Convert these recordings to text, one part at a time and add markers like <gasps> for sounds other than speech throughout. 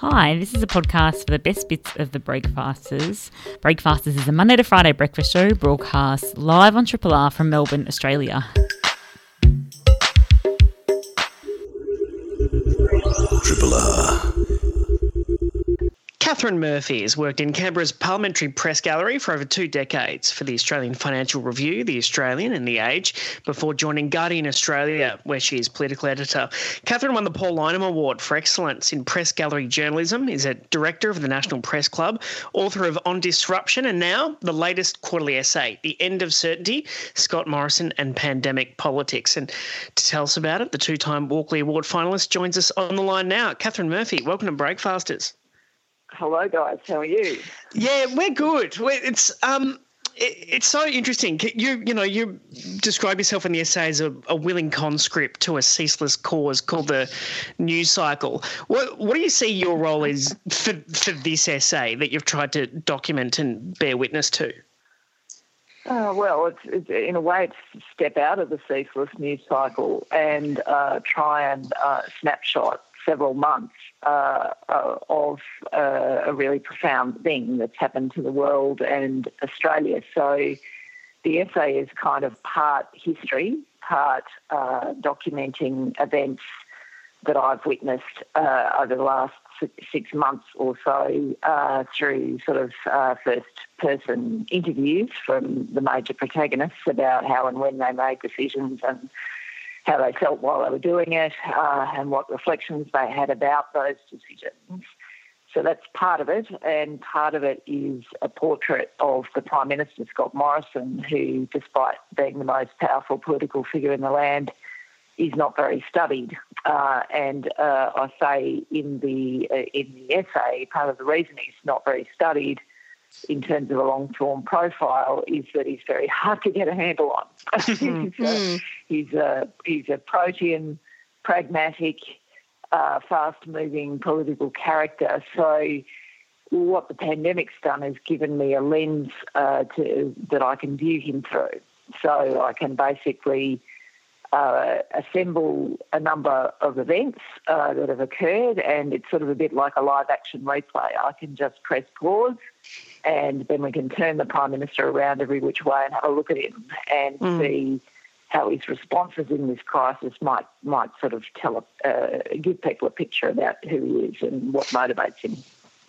Hi, this is a podcast for the best bits of the Breakfasters. Breakfasters is a Monday to Friday breakfast show broadcast live on Triple R from Melbourne, Australia. Katharine Murphy has worked in Canberra's parliamentary press gallery for over two decades for the Australian Financial Review, The Australian, and The Age before joining Guardian Australia, where she is political editor. Katharine won the Paul Lyneham Award for Excellence in Press Gallery Journalism, is a director of the National Press Club, author of On Disruption, and now the latest quarterly essay, The End of Certainty Scott Morrison and Pandemic Politics. And to tell us about it, the two time Walkley Award finalist joins us on the line now. Katharine Murphy, welcome to Breakfasters. Hello, guys. How are you? Yeah, we're good. We're, it's um, it, it's so interesting. You you know you describe yourself in the essay as a, a, willing conscript to a ceaseless cause called the news cycle. What what do you see your role is for for this essay that you've tried to document and bear witness to? Uh, well, it's, it's, in a way, it's step out of the ceaseless news cycle and uh, try and uh, snapshot several months uh, uh, of uh, a really profound thing that's happened to the world and Australia. So the essay is kind of part history, part uh, documenting events that I've witnessed uh, over the last six months or so uh, through sort of first person interviews from the major protagonists about how and when they made decisions and how they felt while they were doing it, uh, and what reflections they had about those decisions. So that's part of it, and part of it is a portrait of the Prime Minister, Scott Morrison, who, despite being the most powerful political figure in the land, is not very studied. Uh, and uh, I say in the uh, in the essay, part of the reason he's not very studied in terms of a long form profile is that he's very hard to get a handle on. <laughs> <laughs> he's, a, he's, a, he's a protean, pragmatic, uh, fast moving political character. So, what the pandemic's done is given me a lens uh, to, that I can view him through. So, I can basically uh, assemble a number of events uh, that have occurred, and it's sort of a bit like a live action replay. I can just press pause, and then we can turn the Prime Minister around every which way and have a look at him and mm. see how his responses in this crisis might might sort of tell uh, give people a picture about who he is and what motivates him.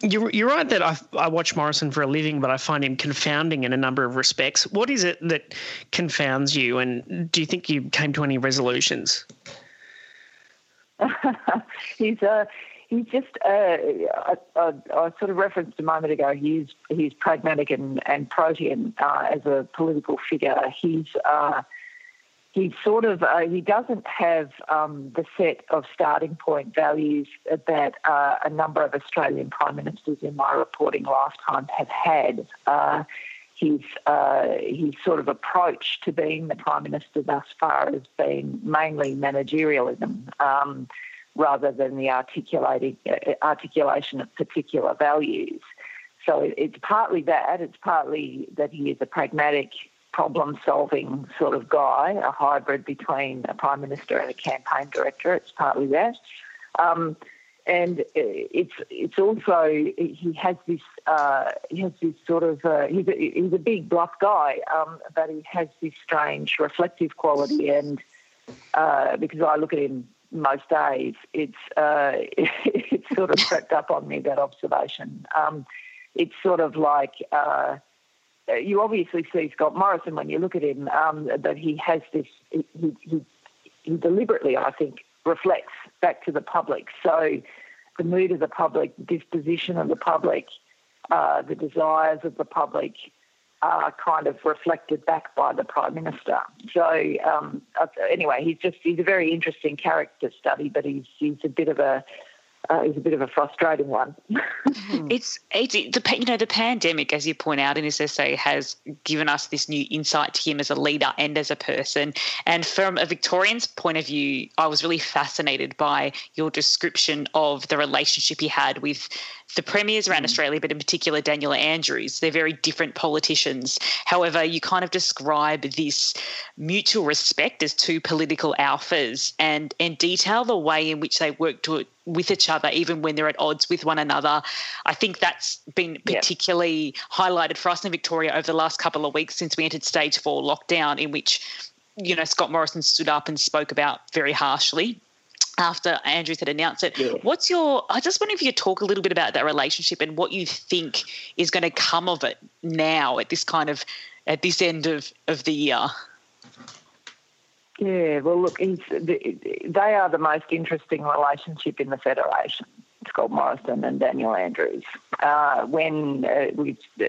You're, you're right that I, I watch Morrison for a living, but I find him confounding in a number of respects. What is it that confounds you, and do you think you came to any resolutions? <laughs> he's uh, he's just uh, I, sort of referenced a moment ago. He's he's pragmatic and and protean uh, as a political figure. He's uh, he sort of uh, he doesn't have um, the set of starting point values that uh, a number of Australian prime ministers in my reporting lifetime have had. Uh, his uh, his sort of approach to being the prime minister thus far has been mainly managerialism. Um, rather than the articulating, uh, articulation of particular values. So it's partly that, it's partly that he is a pragmatic problem solving sort of guy, a hybrid between a prime minister and a campaign director. It's partly that. Um, and it's it's also he has this uh, he has this sort of uh, he's a, he's a big bluff guy, um, but he has this strange reflective quality. And uh, because I look at him most days, it's uh, <laughs> it's sort of crept up on me that observation. Um, it's sort of like uh, you obviously see Scott Morrison when you look at him um, that he has this. He, he, he deliberately, I think, reflects back to the public. So the mood of the public, disposition of the public, uh, the desires of the public, are kind of reflected back by the prime minister. So um, uh, anyway, he's just he's a very interesting character study, but he's he's a bit of a uh, is a bit of a frustrating one. <laughs> it's, it's the you know the pandemic, as you point out in this essay, has given us this new insight to him as a leader and as a person. And from a Victorian's point of view, I was really fascinated by your description of the relationship he had with the premiers around mm. Australia, but in particular Daniel Andrews. They're very different politicians. However, you kind of describe this mutual respect as two political alphas and and detail the way in which they work to with each other, even when they're at odds with one another. I think that's been particularly highlighted for us in Victoria over the last couple of weeks since we entered stage four lockdown, in which, you know, Scott Morrison stood up and spoke about very harshly after Andrews had announced it. Yeah. What's your? I just wonder if you could talk a little bit about that relationship and what you think is going to come of it now at this kind of at this end of of the year. Yeah, well, look, they are the most interesting relationship in the federation. Scott Morrison and Daniel Andrews. Uh, when uh,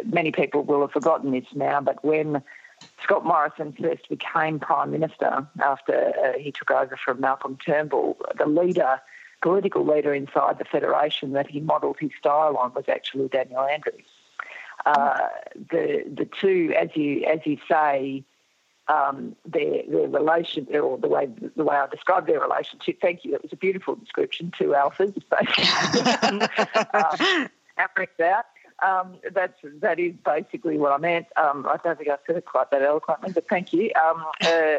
many people will have forgotten this now, but when Scott Morrison first became Prime Minister after uh, he took over from Malcolm Turnbull, the leader, political leader inside the Federation that he modelled his style on was actually Daniel Andrews. Uh, the the two, as you as you say, um, their their relation or the way the way I described their relationship. Thank you. It was a beautiful description. Two alphas, basically. um, out. Um, that's that is basically what I meant. Um, I don't think I said it quite that eloquently, but thank you. Um, uh,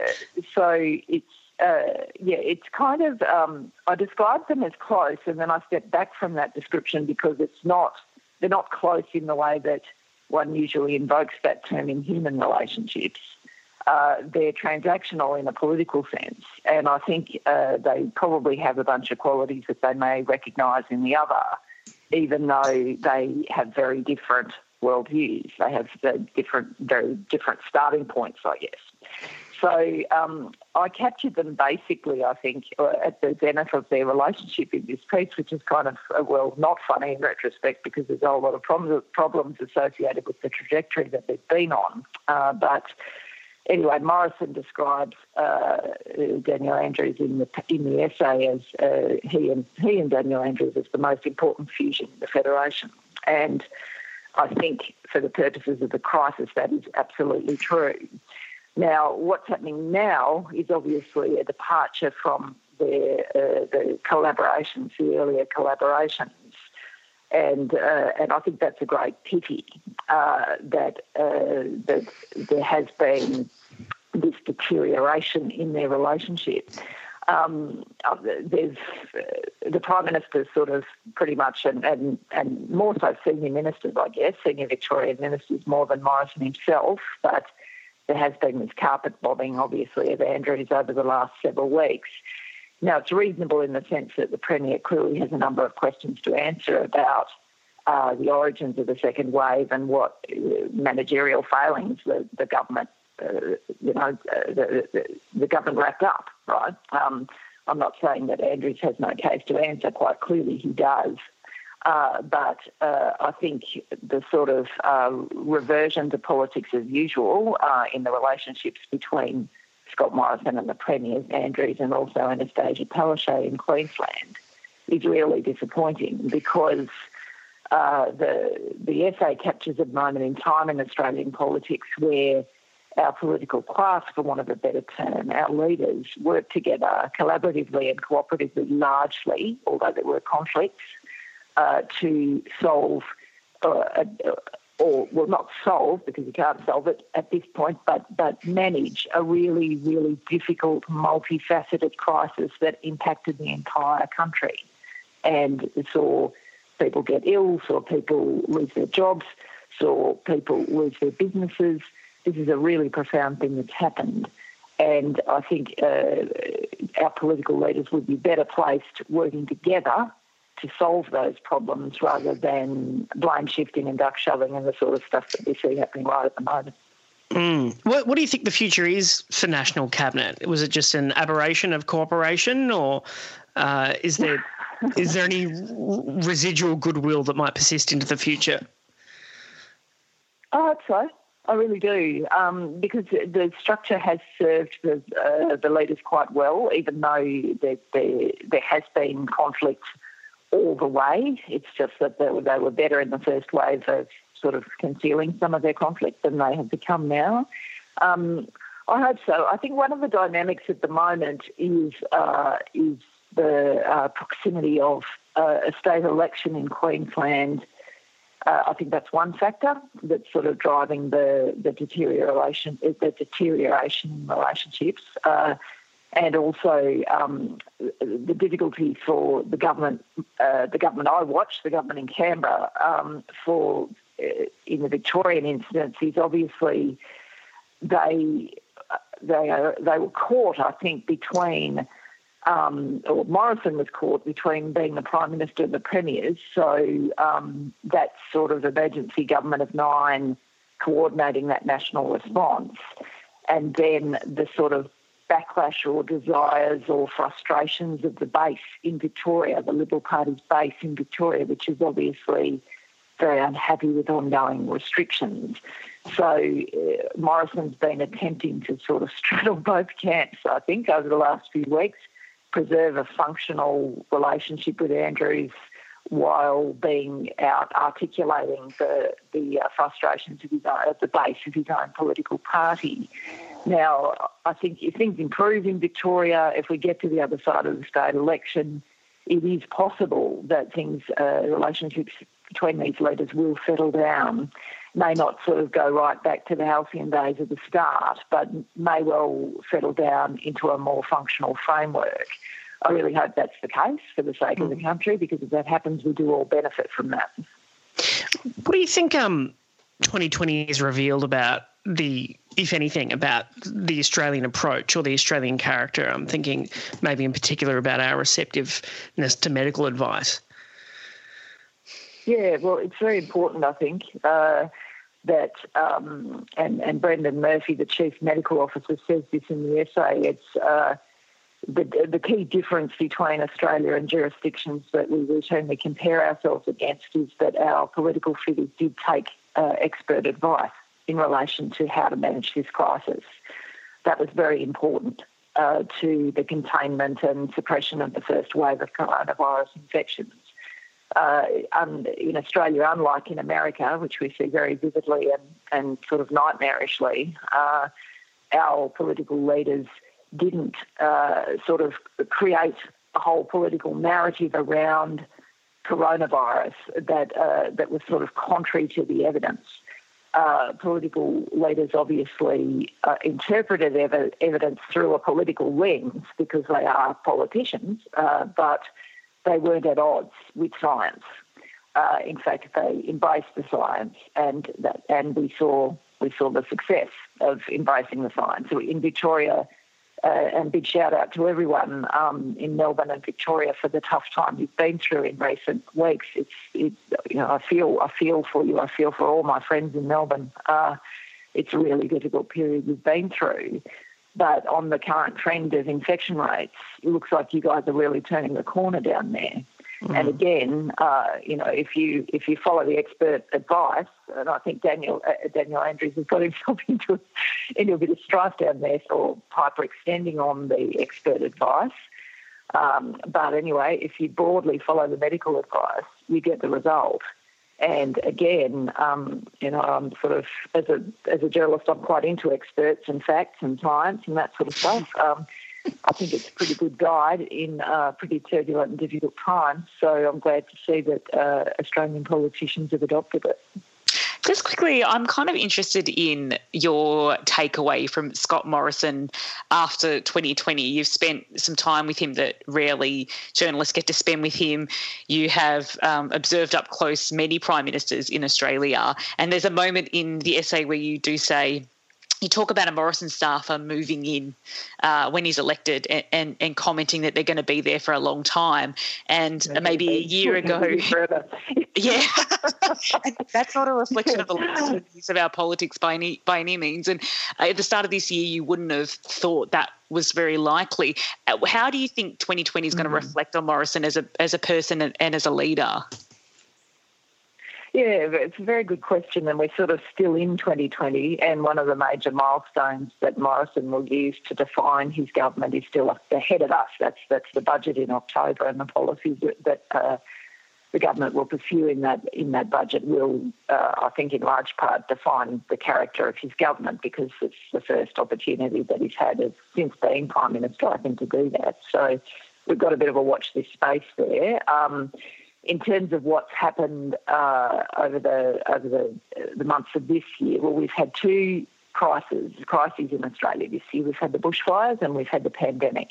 so it's uh, yeah, it's kind of um, I described them as close, and then I stepped back from that description because it's not they're not close in the way that one usually invokes that term in human relationships. Uh, they're transactional in a political sense, and I think uh, they probably have a bunch of qualities that they may recognise in the other even though they have very different worldviews. They have different, very different starting points, I guess. So um, I captured them basically, I think, uh, at the zenith of their relationship in this piece, which is kind of, uh, well, not funny in retrospect because there's a whole lot of problems associated with the trajectory that they've been on. Uh, but anyway, Morrison describes uh, Daniel Andrews in the in the essay as uh, he and he and Daniel Andrews as the most important fusion in the federation, and I think for the purposes of the crisis, that is absolutely true. Now, what's happening now is obviously a departure from their uh, the collaborations, the earlier collaborations and uh, and I think that's a great pity uh, that uh, that there has been this deterioration in their relationship. Um, uh, there's uh, the prime minister sort of pretty much, and, and and more so senior ministers, I guess, senior Victorian ministers more than Morrison himself, but. There has been this carpet bombing, obviously, of Andrews over the last several weeks. Now, it's reasonable in the sense that the Premier clearly has a number of questions to answer about uh, the origins of the second wave and what uh, managerial failings the, the government, uh, you know, uh, the, the, the, government wrapped up, right? Um, I'm not saying that Andrews has no case to answer, quite clearly he does. Uh, but uh, I think the sort of reversion to politics as usual in the relationships between Scott Morrison and the Premier, Andrews, and also Annastacia Palaszczuk in Queensland is really disappointing because uh, the the essay captures a moment in time in Australian politics where our political class, for want of a better term, our leaders worked together collaboratively and cooperatively largely, although there were conflicts, uh, to solve uh, or well, not solve because you can't solve it at this point, but but manage a really really difficult, multifaceted crisis that impacted the entire country, and saw people get ill, saw people lose their jobs, saw people lose their businesses. This is a really profound thing that's happened. And I think uh, our political leaders would be better placed working together to solve those problems rather than blame shifting and duck shoving and the sort of stuff that we see happening right at the moment. Mm. What, what do you think the future is for National Cabinet? Was it just an aberration of cooperation, or uh, is there is there any residual goodwill that might persist into the future? I hope so. I really do, um, because the structure has served the, uh, the leaders quite well, even though there, there, there has been conflict all the way. It's just that they were, they were better in the first wave of sort of concealing some of their conflict than they have become now. Um, I hope so. I think one of the dynamics at the moment is uh, is the uh, proximity of uh, a state election in Queensland. Uh, I think that's one factor that's sort of driving the, the deterioration the deterioration in relationships. And also um, the difficulty for the government, uh, the government I watch, the government in Canberra, um, for uh, in the Victorian instance is obviously they they are, they were caught, I think, between. Um, or Morrison was caught between being the Prime Minister and the Premiers. So um, that sort of emergency government of nine coordinating that national response, and then the sort of backlash or desires or frustrations of the base in Victoria, the Liberal Party's base in Victoria, which is obviously very unhappy with ongoing restrictions. So uh, Morrison's been attempting to sort of <laughs> straddle both camps, I think, over the last few weeks, preserve a functional relationship with Andrews while being out articulating the the uh, frustrations of his own, at the base of his own political party. Now, I think if things improve in Victoria, if we get to the other side of the state election, it is possible that things, uh, relationships between these leaders will settle down. May not sort of go right back to the halcyon days of the start, but may well settle down into a more functional framework. I really hope that's the case for the sake of the hmm. country because if that happens, we do all benefit from that. What do you think um, 2020 has revealed about the, if anything, about the Australian approach or the Australian character? I'm thinking maybe in particular about our receptiveness to medical advice. Yeah, well, it's very important, I think. Uh, that um, and and Brendan Murphy, the chief medical officer, says this in the essay. It's uh, the, the key difference between Australia and jurisdictions that we routinely compare ourselves against is that our political figures did take uh, expert advice in relation to how to manage this crisis. That was very important uh, to the containment and suppression of the first wave of coronavirus infections. Uh, um, in Australia, unlike in America, which we see very vividly and, and sort of nightmarishly, uh, our political leaders didn't uh, sort of create a whole political narrative around coronavirus that uh, that was sort of contrary to the evidence. Uh, political leaders obviously uh, interpreted ev- evidence through a political lens because they are politicians, uh, but they weren't at odds with science. Uh, in fact, they embraced the science, and that, and we saw we saw the success of embracing the science. So in Victoria, uh, and big shout out to everyone um, in Melbourne and Victoria for the tough time you've been through in recent weeks. It's, it, you know, I feel, I feel for you. I feel for all my friends in Melbourne. Uh, it's a really difficult period we've been through. But on the current trend of infection rates, it looks like you guys are really turning the corner down there. Mm. And again, uh, you know, if you if you follow the expert advice, and I think Daniel uh, Daniel Andrews has got <laughs> himself into into a bit of strife down there for hyperextending on the expert advice. Um, but anyway, if you broadly follow the medical advice, you get the result. And again, um, you know, I'm sort of as a as a journalist, I'm quite into experts and facts and science and that sort of stuff. Um, I think it's a pretty good guide in uh, pretty turbulent and difficult times. So I'm glad to see that uh, Australian politicians have adopted it. Just quickly, I'm kind of interested in your takeaway from Scott Morrison after 2020. You've spent some time with him that rarely journalists get to spend with him. You have um, observed up close many prime ministers in Australia. And there's a moment in the essay where you do say, you talk about a Morrison staffer moving in uh, when he's elected and, and, and, commenting that they're going to be there for a long time. And maybe a year ago, <laughs> yeah, that's not a reflection of the last <laughs> piece of our politics by any by any means. And at the start of this year, you wouldn't have thought that was very likely. Uh, how do you think 2020 is going mm. to reflect on Morrison as a as a person and, and as a leader? Yeah, it's a very good question, and we're sort of still in 2020. And one of the major milestones that Morrison will use to define his government is still ahead of us. That's that's the budget in October, and the policies that uh, the government will pursue in that in that budget will, uh, I think, in large part define the character of his government because it's the first opportunity that he's had since being prime minister, I think, to do that. So we've got a bit of a watch this space there. Um, in terms of what's happened uh, over the over the, the months of this year, well, we've had two crises, crises in Australia this year. We've had the bushfires and we've had the pandemic.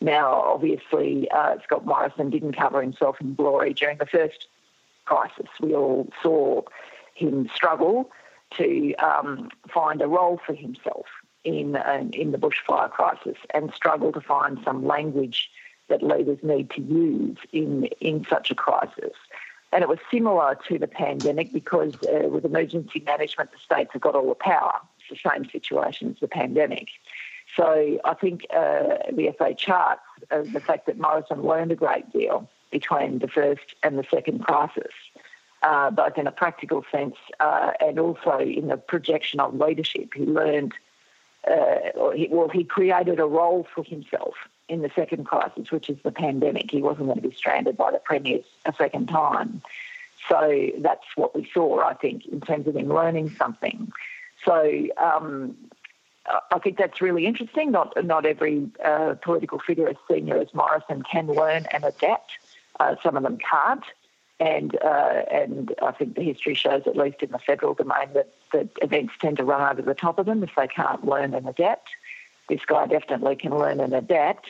Now, obviously, uh, Scott Morrison didn't cover himself in glory during the first crisis. We all saw him struggle to um, find a role for himself in uh, in the bushfire crisis and struggle to find some language that leaders need to use in in such a crisis. And it was similar to the pandemic because uh, with emergency management, the states have got all the power. It's the same situation as the pandemic. So I think uh, the FA charts uh, the fact that Morrison learned a great deal between the first and the second crisis, uh, both in a practical sense uh, and also in the projection of leadership. He learned, uh, he, well, he created a role for himself in the second crisis, which is the pandemic. He wasn't going to be stranded by the premiers a second time. So that's what we saw, I think, in terms of him learning something. So um, I think that's really interesting. Not not every uh, political figure as senior as Morrison can learn and adapt. Uh, some of them can't, and uh, and I think the history shows, at least in the federal domain, that that events tend to run over the top of them if they can't learn and adapt. This guy definitely can learn and adapt.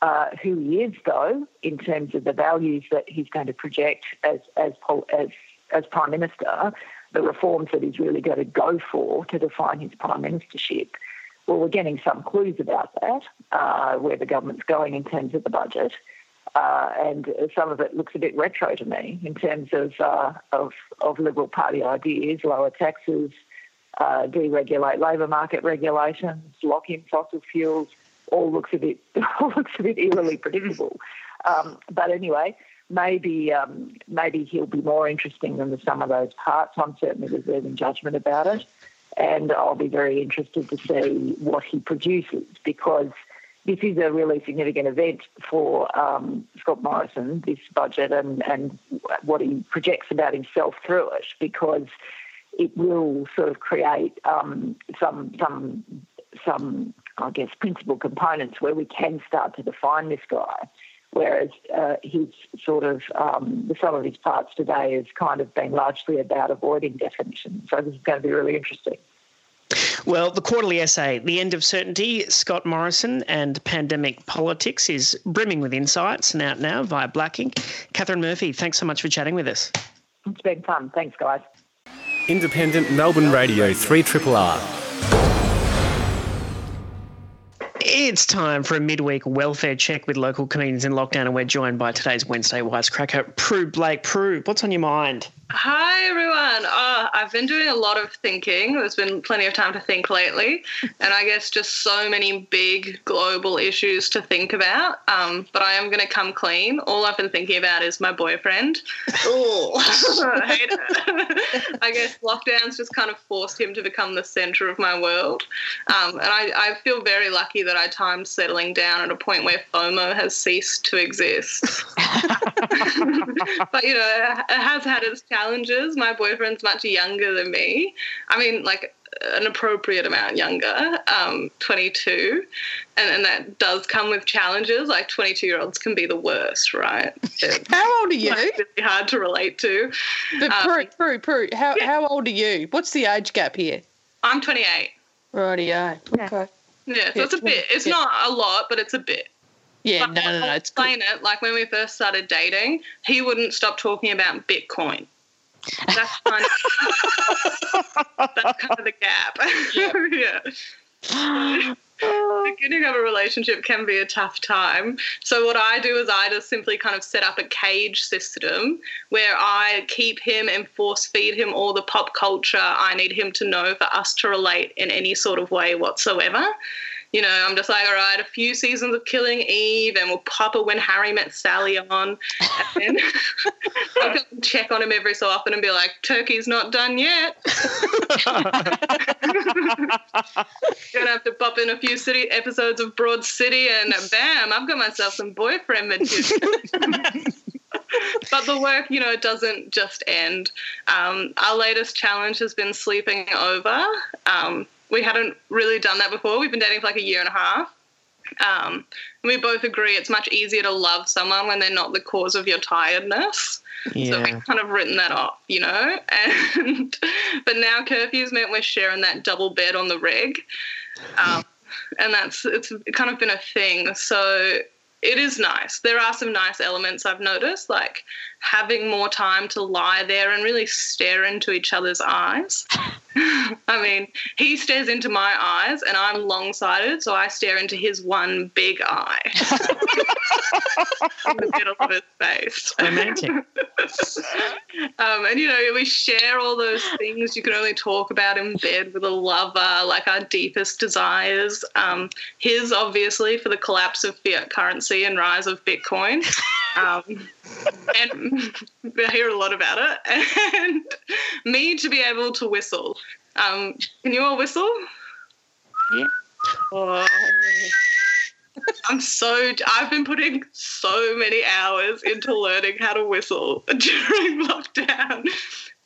Uh, who he is, though, in terms of the values that he's going to project as as as as prime minister, the reforms that he's really going to go for to define his prime ministership. Well, we're getting some clues about that, uh, where the government's going in terms of the budget. Uh, and some of it looks a bit retro to me in terms of, uh, of, of Liberal Party ideas, lower taxes, uh, deregulate labour market regulations, lock in fossil fuels, all looks a bit <laughs> all looks a bit eerily predictable. Um, but anyway, maybe um, maybe he'll be more interesting than the sum of those parts. I'm certainly reserving judgment about it, and I'll be very interested to see what he produces because this is a really significant event for um, Scott Morrison, this budget, and, and what he projects about himself through it, because it will sort of create um, some some some I guess principal components where we can start to define this guy. Whereas uh, his sort of um, the sum of his parts today has kind of been largely about avoiding definition. So this is going to be really interesting. Well, the quarterly essay, The End of Certainty, Scott Morrison and Pandemic Politics, is brimming with insights and out now via Black Inc. Katharine Murphy, thanks so much for chatting with us. It's been fun. Thanks, guys. Independent Melbourne Radio 3 R. It's time for a midweek welfare check with local comedians in lockdown, and we're joined by today's Wednesday wisecracker, Prue Blake. Prue, what's on your mind? Hi, everyone. Oh, I've been doing a lot of thinking. There's been plenty of time to think lately, <laughs> and I guess just so many big global issues to think about. Um, but I am going to come clean. All I've been thinking about is my boyfriend. <laughs> Oh, <laughs> I hate it. I guess lockdowns just kind of forced him to become the center of my world. Um, and I, I feel very lucky that I timed settling down at a point where FOMO has ceased to exist. <laughs> but, you know, it has had its challenges challenges. My boyfriend's much younger than me. I mean, like an appropriate amount younger, um, 22. And, and that does come with challenges. Like 22 year olds can be the worst, right? <laughs> how old are you? It's really hard to relate to. But um, Prue, Prue, Prue, how, yeah. how old are you? What's the age gap here? I'm 28. Righty, yeah. Okay. Yeah, so it's a bit. It's yeah. not a lot, but it's a bit. Yeah, but no, no, no. I'll explain good. it. Like when we first started dating, he wouldn't stop talking about Bitcoin. That's kind of, <laughs> that's kind of the gap. <laughs> yeah. <gasps> Beginning of a relationship can be a tough time. So, what I do is I just simply kind of set up a cage system where I keep him and force feed him all the pop culture I need him to know for us to relate in any sort of way whatsoever you know, I'm just like, all right, a few seasons of Killing Eve, and we'll pop a When Harry Met Sally on, and <laughs> I'll check on him every so often and be like, Turkey's not done yet. <laughs> Gonna have to pop in a few city episodes of Broad City, and bam, I've got myself some boyfriend material. but the work, you know, doesn't just end. Um, our latest challenge has been sleeping over. Um, we hadn't really done that before. We've been dating for like a year and a half. Um, we both agree it's much easier to love someone when they're not the cause of your tiredness. Yeah. So we've kind of written that off, you know. <laughs> And but now curfews meant we're sharing that double bed on the rig, um, and that's it's kind of been a thing. So it is nice. There are some nice elements I've noticed, like having more time to lie there and really stare into each other's eyes. <laughs> I mean, he stares into my eyes, and I'm long-sighted, so I stare into his one big eye <laughs> in the middle of his face. Romantic. <laughs> Um, and you know, we share all those things you can only talk about in bed with a lover, like our deepest desires. Um, his, obviously, for the collapse of fiat currency and rise of Bitcoin. Um, and I hear a lot about it. <laughs> And me to be able to whistle. Um, can you all whistle? Yeah. Oh. I'm so. I've been putting so many hours into learning how to whistle <laughs> during lockdown.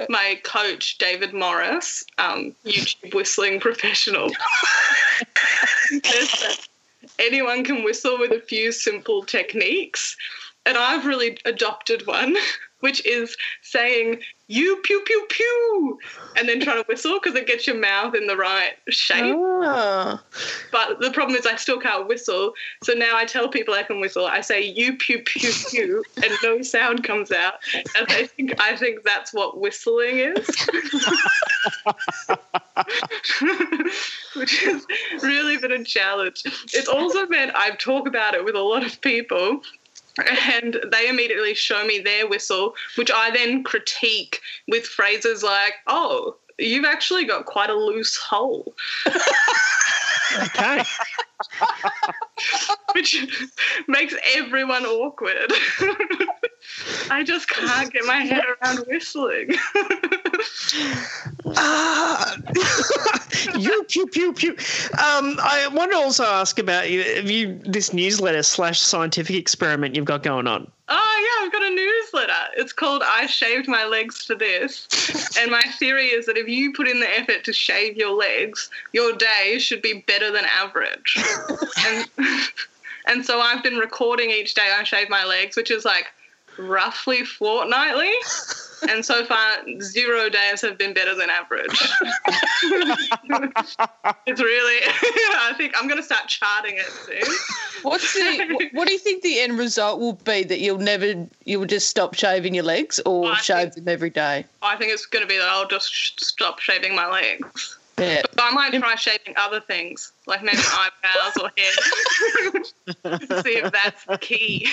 My coach, David Morris, um, YouTube whistling professional, <laughs> anyone can whistle with a few simple techniques. And I've really adopted one, <laughs> which is saying, you pew pew pew, and then trying to whistle because it gets your mouth in the right shape. Ah. But the problem is I still can't whistle. So now I tell people I can whistle. I say you pew pew pew <laughs> and no sound comes out. And I think I think that's what whistling is. <laughs> Which has really been a challenge. It's also meant I talk about it with a lot of people and they immediately show me their whistle, which I then critique with phrases like, "Oh, you've actually got quite a loose hole," <laughs> Okay. <laughs> which makes everyone awkward. <laughs> I just can't get my head around whistling. <laughs> Ah, you pew pew pew. Um, I want to also ask about you, you this newsletter slash scientific experiment you've got going on. Oh yeah, I've got a newsletter. It's called "I Shaved My Legs for This," <laughs> and my theory is that if you put in the effort to shave your legs, your day should be better than average. <laughs> and, and so I've been recording each day I shave my legs, which is like roughly fortnightly. And so far, zero days have been better than average. <laughs> it's really, <laughs> I think I'm going to start charting it soon. What's the? what- What do you think the end result will be? That you'll never, you will just stop shaving your legs, or I shave them every day? I think it's going to be that I'll just sh- stop shaving my legs. Yeah. But I might try shaving other things, like maybe <laughs> eyebrows or hair. See if that's the key.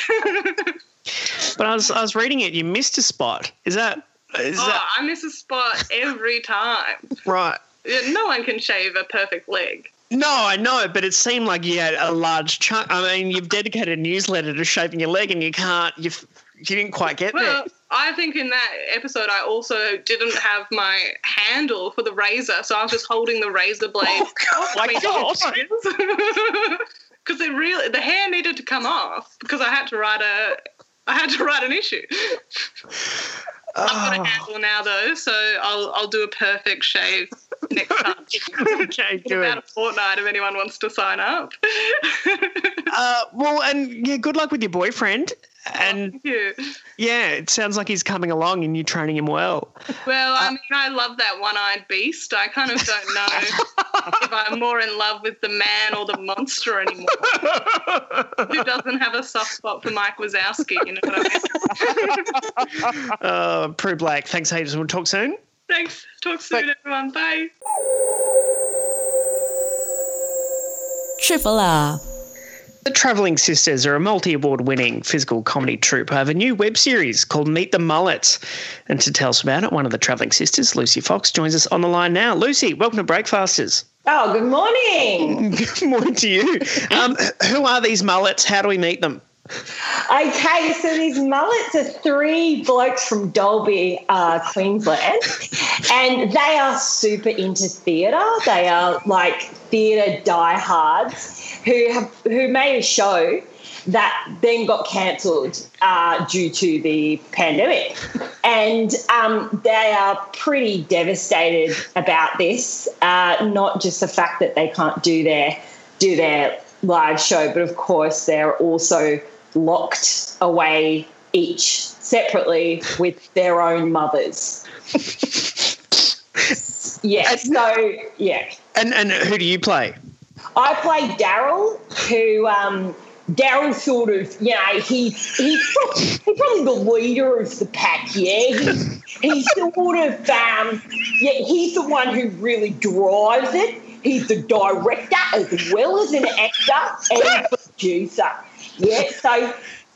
But I was I was reading it. You missed a spot. Is that is oh, that I miss a spot every time. right? Yeah, No one can shave a perfect leg. No, I know, but it seemed like you had a large chunk. I mean, you've dedicated a newsletter to shaving your leg, and you can't. You you didn't quite get there. Well, I think in that episode I also didn't have my handle for the razor, so I was just holding the razor blade. Oh <laughs> my God. Because <laughs> it really the hair needed to come off because I had to write a I had to write an issue. I've got a Oh, handle now though, so I'll I'll do a perfect shave next time. <laughs> okay, In about a fortnight if anyone wants to sign up. <laughs> Uh, well, and yeah, good luck with your boyfriend. And Thank <laughs> yeah, it sounds like he's coming along, and you're training him well. Well, Uh, I mean, I love that one-eyed beast. I kind of don't know if I'm <laughs> more in love with the man or the monster anymore. Who doesn't have a soft spot for Mike Wazowski? You know what I mean? <laughs> Uh, Prue Blake, thanks, Hayes. We'll talk soon. Thanks. Talk soon, everyone. Bye. Triple R. The Travelling Sisters are a multi award winning physical comedy troupe who have a new web series called Meet the Mullets. And to tell us about it, one of the Travelling Sisters, Lucy Fox, joins us on the line now. Lucy, welcome to Breakfasters. Oh, good morning. <laughs> Good morning to you. Um, who are these mullets? How do we meet them? Okay, so these mullets are three blokes from Dalby, uh, Queensland, and they are super into theatre. They are like theatre diehards who have who made a show that then got cancelled uh, due to the pandemic, and um, they are pretty devastated about this. Uh, not just the fact that they can't do their do their live show, but of course they're also locked away each separately with their own mothers. yeah. So yeah. And and who do you play? I play Daryl, who um, Daryl sort of, you know, he's he's probably, he's probably the leader of the pack. Yeah, he's, he's sort of um, yeah, he's the one who really drives it. He's the director as well as an actor and producer. Yeah, so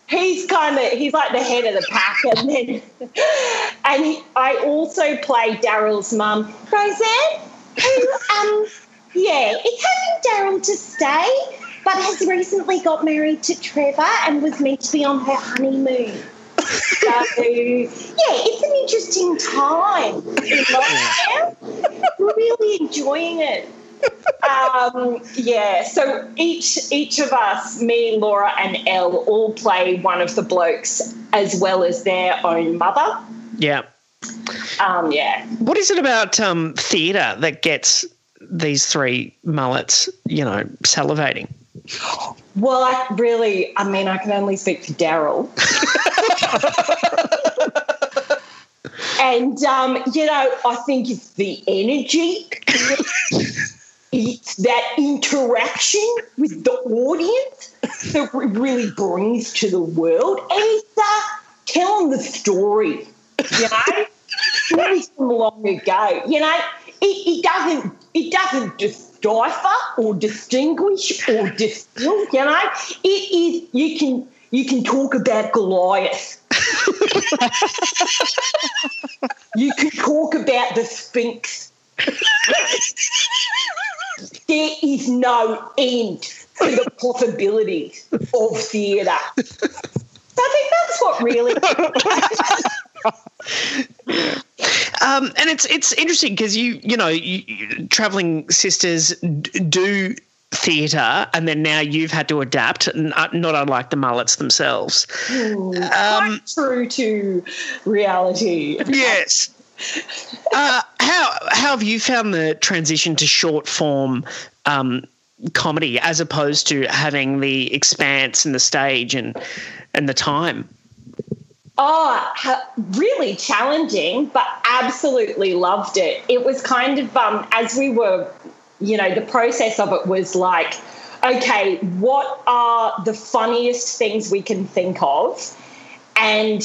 he's kind of he's like the head of the pack, and then and he, I also play Daryl's mum, Roseanne, who um yeah, is having Daryl to stay, but has recently got married to Trevor and was meant to be on her honeymoon. So yeah, it's an interesting time in lockdown. really enjoying it. Um, yeah, so each each of us, me, Laura, and Elle, all play one of the blokes as well as their own mother. Yeah. Um, yeah. What is it about um, theatre that gets these three mullets, you know, salivating? Well, I really, I mean, I can only speak for Daryl. <laughs> and, um, you know, I think it's the energy, <laughs> that interaction with the audience that really brings to the world. And it's uh, telling the story, you know, <laughs> stories from long ago. You know, it, it doesn't it doesn't decipher or distinguish or distill. You know, it is you can you can talk about Goliath. <laughs> you can talk about the Sphinx. <laughs> there is no end to the possibilities of theatre. I think that's what really. <laughs> Um, and it's it's interesting because you you know you, you, traveling sisters d- do theatre, and then now you've had to adapt, not, not unlike the mullets themselves. um, quite true to reality. Yes. Uh, how how have you found the transition to short form um, comedy as opposed to having the expanse and the stage and and the time? Oh, really challenging, but absolutely loved it. It was kind of um, as we were, you know, the process of it was like, okay, what are the funniest things we can think of, and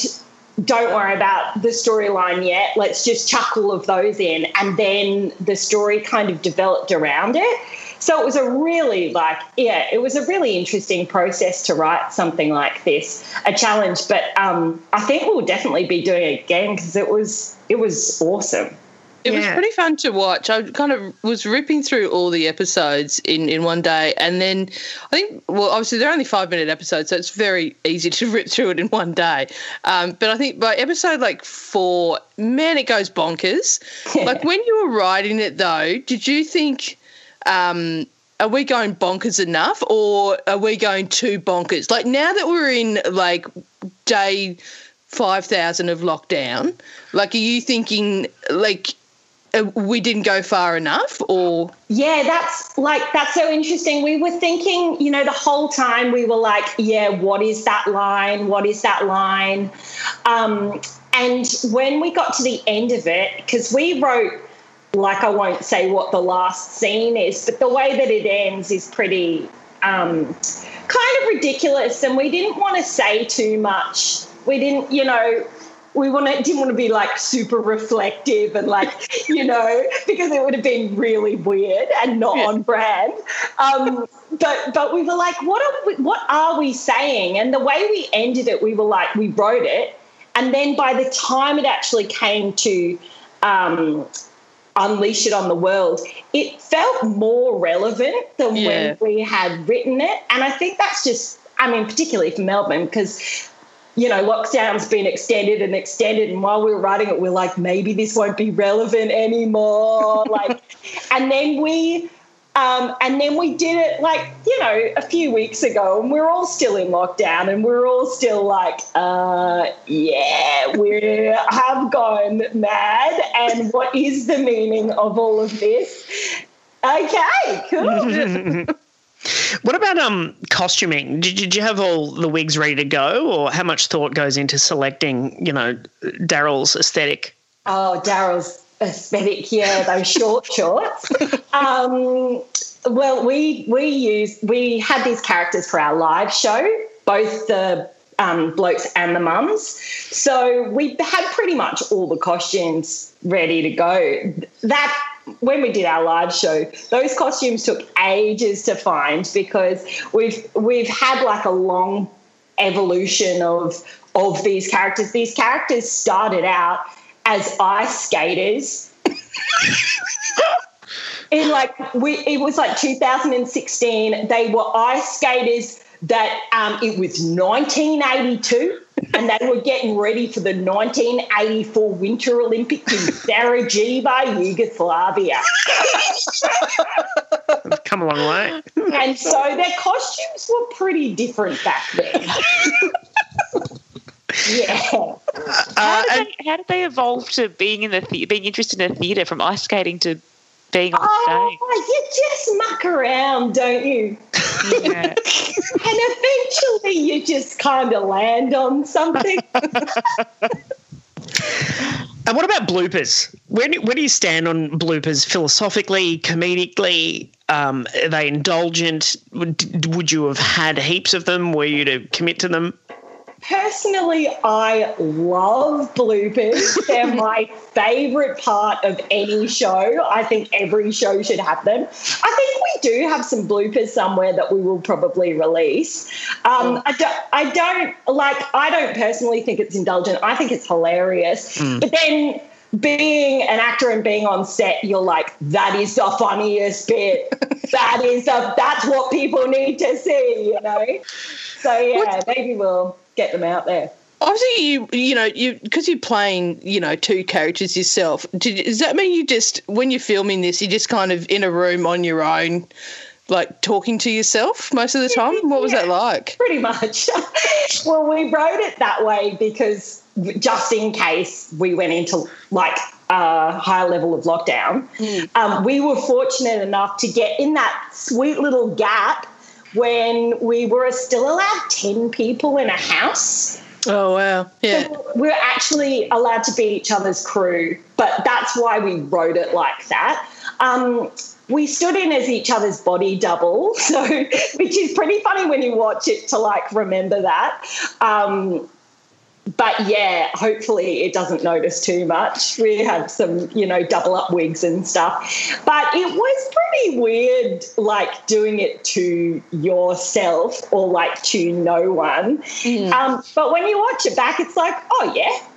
don't worry about the storyline yet. Let's just chuck all of those in, and then the story kind of developed around it. So it was a really like, yeah, it was a really interesting process to write something like this, a challenge. But um, I think we'll definitely be doing it again because it was it was awesome. It yeah. was pretty fun to watch. I kind of was ripping through all the episodes in, in one day. And then I think, well, obviously they're only five minute episodes, so it's very easy to <laughs> rip through it in one day. Um, but I think by episode like four, man, it goes bonkers. like when you were writing it though, did you think um, are we going bonkers enough or are we going too bonkers? Like now that we're in like day 5,000 of lockdown, like are you thinking like we didn't go far enough or yeah that's like that's so interesting we were thinking you know the whole time we were like yeah what is that line what is that line um, and when we got to the end of it because we wrote like I won't say what the last scene is, but the way that it ends is pretty um, kind of ridiculous. And we didn't want to say too much. We didn't, you know, we didn't want to be like super reflective and like, <laughs> you know, because it would have been really weird and not yeah. on brand. Um, but but we were like, what are we, what are we saying? And the way we ended it, we were like, we wrote it, and then by the time it actually came to um, unleash it on the world, it felt more relevant than yeah. when we had written it. And I think that's just, I mean, particularly for Melbourne, because you know, lockdown's been extended and extended. And while we were writing it, we're like, maybe this won't be relevant anymore. <laughs> like, and then we um, and then we did it like, you know, a few weeks ago, and we are all still in lockdown, and we are all still like, uh, yeah, we have gone mad. And what is the meaning of all of this? Okay, cool. <laughs> What about um costuming? Did, did you have all the wigs ready to go, or how much thought goes into selecting, you know, Daryl's aesthetic? Oh, Daryl's aesthetic, yeah, those short <laughs> shorts. Um, well, we we used we had these characters for our live show, both the um, blokes and the mums. So we had pretty much all the costumes ready to go. That when we did our live show, those costumes took ages to find because we've we've had like a long evolution of of these characters. These characters started out as ice skaters. <laughs> in like we it was like 2016 they were ice skaters that um, it was 1982 and they were getting ready for the 1984 Winter Olympics in Sarajevo, Yugoslavia. <laughs> Come a long way. and so their costumes were pretty different back then. <laughs> yeah. How, Uh, did they, how did they evolve to being in the the being interested in the theatre from ice skating to being on Oh, stage? you just muck around, don't you? Yeah. <laughs> And eventually you just kind of land on something. <laughs> And what about bloopers? Where do, where do you stand on bloopers philosophically, comedically? Um, are they indulgent? Would, would you have had heaps of them? Were you to commit to them? Personally, I love bloopers. They're <laughs> my favourite part of any show. I think every show should have them. I think we do have some bloopers somewhere that we will probably release. Um, I, don't, I don't like. I don't personally think it's indulgent. I think it's hilarious. But then. Being an actor and being on set, you're like, that is the funniest bit. <laughs> that is the, that's what people need to see, you know? So yeah, maybe we'll get them out there. Obviously, you you know you because you're playing you know two characters yourself. Did, does that mean you just when you're filming this, you're just kind of in a room on your own, like talking to yourself most of the time? What was that like? Pretty much. <laughs> well, we wrote it that way because just in case we went into like a higher level of lockdown, um, we were fortunate enough to get in that sweet little gap when we were still allowed 10 people in a house. Oh wow, yeah. So we're actually allowed to be each other's crew, but that's why we wrote it like that. Um, we stood in as each other's body double, <laughs> so which is pretty funny when you watch it to like remember that. Um, but yeah, hopefully it doesn't notice too much. We had some, you know, double up wigs and stuff. But it was pretty weird, like doing it to yourself or like to no one. Um, but when you watch it back, it's like, oh yeah,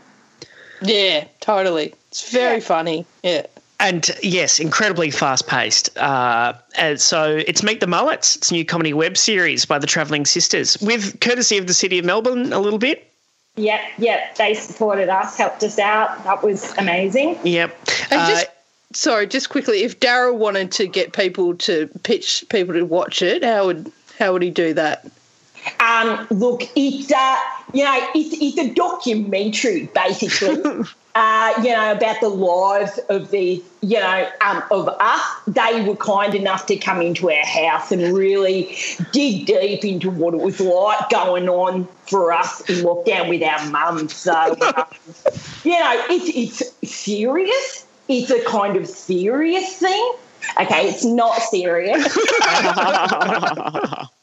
Yeah, totally. It's very Yeah. funny. Yeah. And yes, incredibly fast paced. Uh, and so it's Meet the Mullets. It's a new comedy web series by the Travelling Sisters, with courtesy of the City of Melbourne a little bit. Yep, yep. They supported us, helped us out. That was amazing. Yep. And Uh, just sorry, just quickly, if Daryl wanted to get people to pitch people to watch it, how would how would he do that? Um, look, it's uh, you know, it's, it's a documentary basically. <laughs> uh, you know, about the lives of the, you know, um, of us. They were kind enough to come into our house and really dig deep into what it was like going on for us in lockdown with our mums. So, <laughs> um, you know, it's it's serious. It's a kind of serious thing. Okay, it's not serious. <laughs>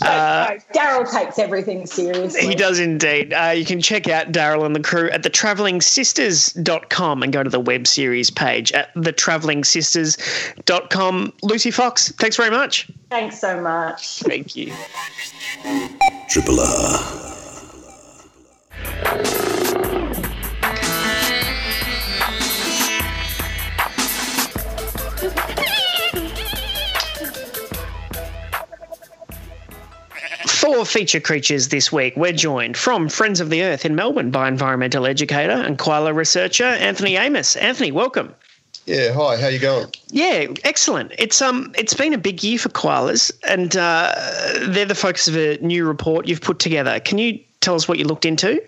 Uh, Daryl takes everything seriously. He does indeed. Uh, you can check out Daryl and the crew at thetravellingsisters.com and go to the web series page at thetravellingsisters.com. Lucy Fox, thanks very much. Thanks so much. Thank you. Triple R. For feature creatures this week, we're joined from Friends of the Earth in Melbourne by environmental educator and koala researcher Anthony Amis. Anthony, welcome. Yeah, hi. How you going? Yeah, excellent. It's um, it's been a big year for koalas, and uh, they're the focus of a new report you've put together. Can you tell us what you looked into?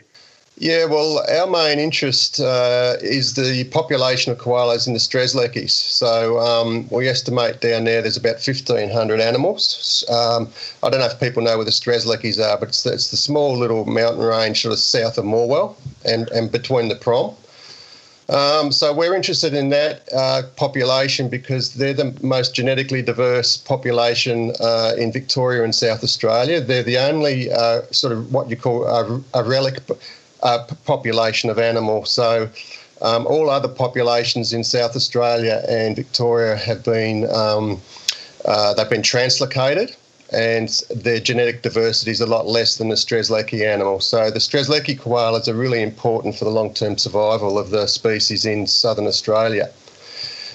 Yeah, well, our main interest uh, is the population of koalas in the Strzelecki's. So um, we estimate down there there's about 1,500 animals. Um, I don't know if people know where the Strzelecki's are, but it's, it's the small little mountain range sort of south of Morwell and, and between the prom. Um, so we're interested in that uh, population because they're the most genetically diverse population uh, in Victoria and South Australia. They're the only uh, sort of what you call a, a relic uh, population of animal. So um, all other populations in South Australia and Victoria have been um, uh, they've been translocated and their genetic diversity is a lot less than the Strzelecki animal. So the Strzelecki koalas are really important for the long-term survival of the species in southern Australia.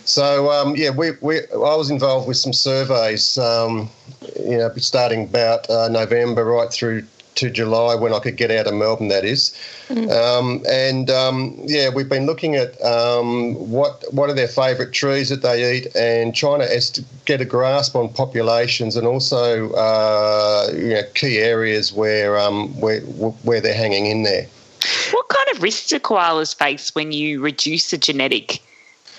So um, yeah, we, we, I was involved with some surveys, um, you know, starting about uh, November right through to July when I could get out of Melbourne. That is. Mm-hmm. Um, and um, yeah, we've been looking at um, what what are their favourite trees that they eat, and trying to est- get a grasp on populations and also uh, you know, key areas where um, where where they're hanging in there. What kind of risks do koalas face when you reduce the genetic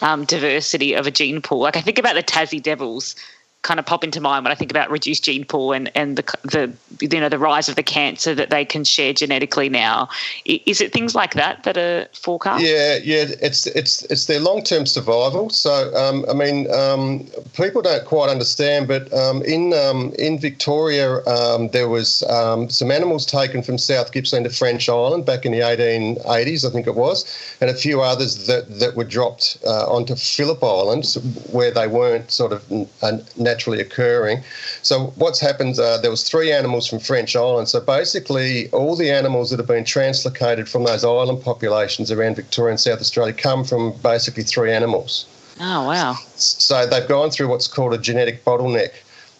um, diversity of a gene pool? Like I think about the Tassie Devils kind of pop into mind when I think about reduced gene pool and, and the, the you know the rise of the cancer that they can share genetically now. Is it things like that that are forecast? Yeah, yeah, it's it's it's their long term survival. So um, I mean, um, people don't quite understand, but um, in um, in Victoria um, there was um, some animals taken from South Gippsland to French Island back in the 1880s, I think it was, and a few others that that were dropped uh, onto Phillip Island where they weren't sort of. Uh, naturally occurring. So what's happened? Uh, there was three animals from French Island. So basically, all the animals that have been translocated from those island populations around Victoria and South Australia come from basically three animals. Oh wow! So they've gone through what's called a genetic bottleneck,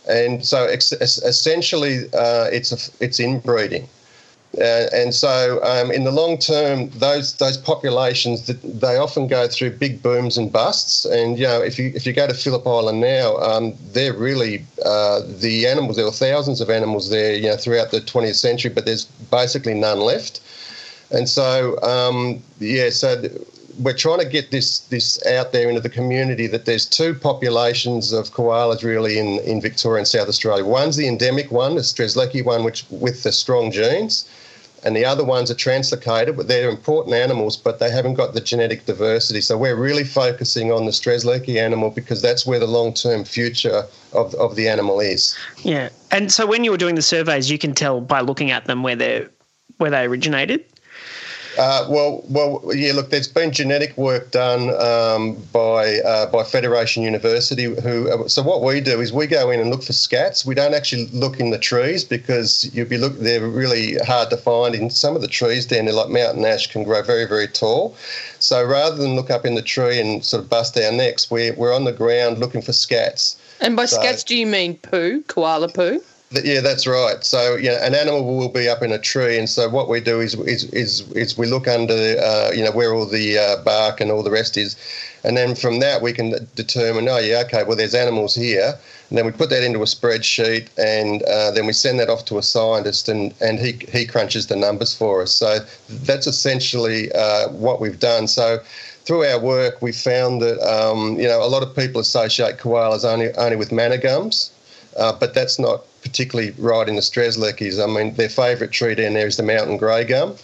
and so ex- essentially, uh, it's a, it's inbreeding. Uh, and so, um, in the long term, those those populations they often go through big booms and busts. And you know, if you if you go to Phillip Island now, um, they're really uh, the animals. There were thousands of animals there, you know, throughout the 20th century, but there's basically none left. And so, um, yeah, so. Th- we're trying to get this this out there into the community that there's two populations of koalas really in, in Victoria and South Australia. One's the endemic one, the Strzelecki one, which with the strong genes, and the other ones are translocated, but they're important animals, but they haven't got the genetic diversity. So we're really focusing on the Strzelecki animal because that's where the long-term future of, of the animal is. Yeah, and so when you were doing the surveys, you can tell by looking at them where they where they originated. Uh, well, well, yeah. Look, there's been genetic work done um, by uh, by Federation University. Who uh, so what we do is we go in and look for scats. We don't actually look in the trees because you'd be look. They're really hard to find in some of the trees down there, like mountain ash, can grow very very tall. So rather than look up in the tree and sort of bust our necks, we're we're on the ground looking for scats. And by so, scats, do you mean poo, koala poo? Yeah, that's right. So, know, an animal will be up in a tree, and so what we do is is is, is we look under, uh, you know, where all the uh, bark and all the rest is, and then from that we can determine, oh yeah, okay, well there's animals here, and then we put that into a spreadsheet, and uh, then we send that off to a scientist, and and he he crunches the numbers for us. So that's essentially uh, what we've done. So through our work, we found that um, you know a lot of people associate koalas only only with manna gums, uh, but that's not particularly right in the Strzelecki's. I mean, their favourite tree down there is the mountain grey gum.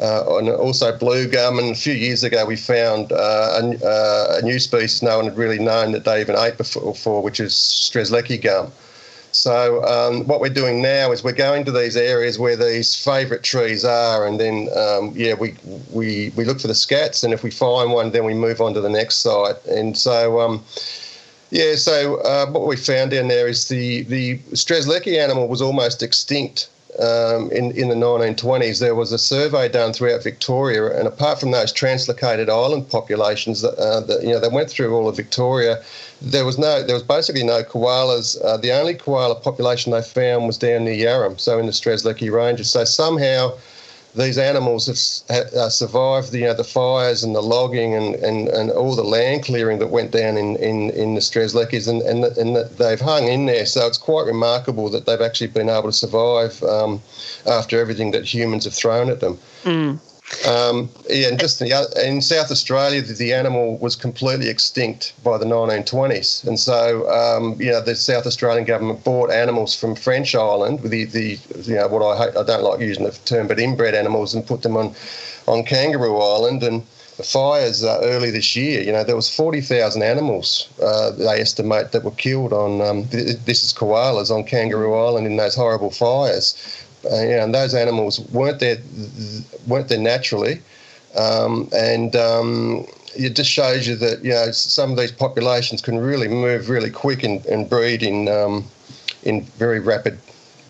Uh, and also blue gum. And a few years ago, we found uh, a, uh, a, new species no one had really known that they even ate before, which is Strzelecki gum. So um, what we're doing now is we're going to these areas where these favourite trees are, and then um, yeah, we we we look for the scats, and if we find one, then we move on to the next site. And so. Um, yeah, so uh, what we found down there is the the Strzelecki animal was almost extinct um, in in the 1920s. There was a survey done throughout Victoria, and apart from those translocated island populations that, uh, that you know they went through all of Victoria, there was no there was basically no koalas. Uh, the only koala population they found was down near Yarram, so in the Strzelecki Ranges. So somehow these animals have uh, survived the, you know, the fires and the logging and, and, and all the land clearing that went down in, in, in the Strzelecki's and, and, and they've hung in there. So it's quite remarkable that they've actually been able to survive um, after everything that humans have thrown at them. Mm. Um, yeah, and just in, the in South Australia, the, the animal was completely extinct by the 1920s, and so um, you know the South Australian government bought animals from French Island with the, the you know what I hate, I don't like using the term, but inbred animals, and put them on on Kangaroo Island and the fires uh, early this year, you know, there was 40,000 animals uh, they estimate that were killed on, um, th- this is koalas on Kangaroo Island in those horrible fires. Uh, and those animals weren't there, weren't there naturally. Um, and um, it just shows you that, you know, some of these populations can really move really quick and, and breed in, um, in very rapid,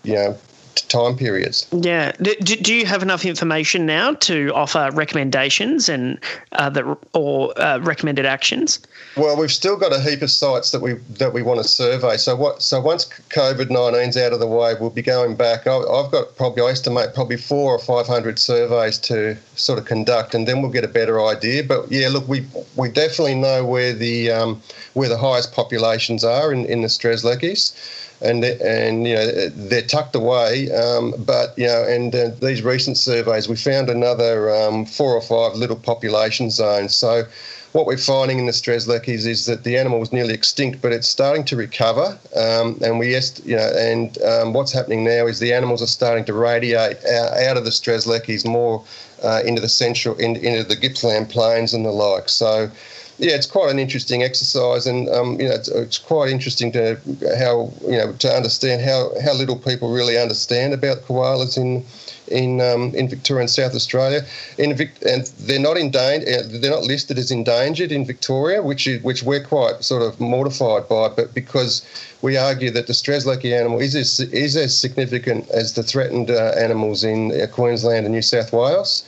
you know, time periods. Yeah. Do, do you have enough information now to offer recommendations and uh, that or uh, recommended actions? Well, we've still got a heap of sites that we that we want to survey. So what? So once COVID 19's out of the way, we'll be going back. I've got probably I estimate probably four or five hundred surveys to sort of conduct, and then we'll get a better idea. But yeah, look, we we definitely know where the um, where the highest populations are in in the Strzelecki's and and you know they're tucked away. Um, but you know, and uh, these recent surveys, we found another um, four or five little population zones. So what we're finding in the Strzelecki's is that the animal was nearly extinct, but it's starting to recover. Um, and we, est- you know, and um, what's happening now is the animals are starting to radiate out, of the Strzelecki's more uh, into the central, in, into the Gippsland plains and the like. So yeah, it's quite an interesting exercise, and um, you know, it's, it's, quite interesting to how you know to understand how, how little people really understand about koalas in in um, in Victoria and South Australia. In and they're not endangered, they're not listed as endangered in Victoria, which is, which we're quite sort of mortified by. But because we argue that the Strzelecki animal is as, is as significant as the threatened uh, animals in uh, Queensland and New South Wales.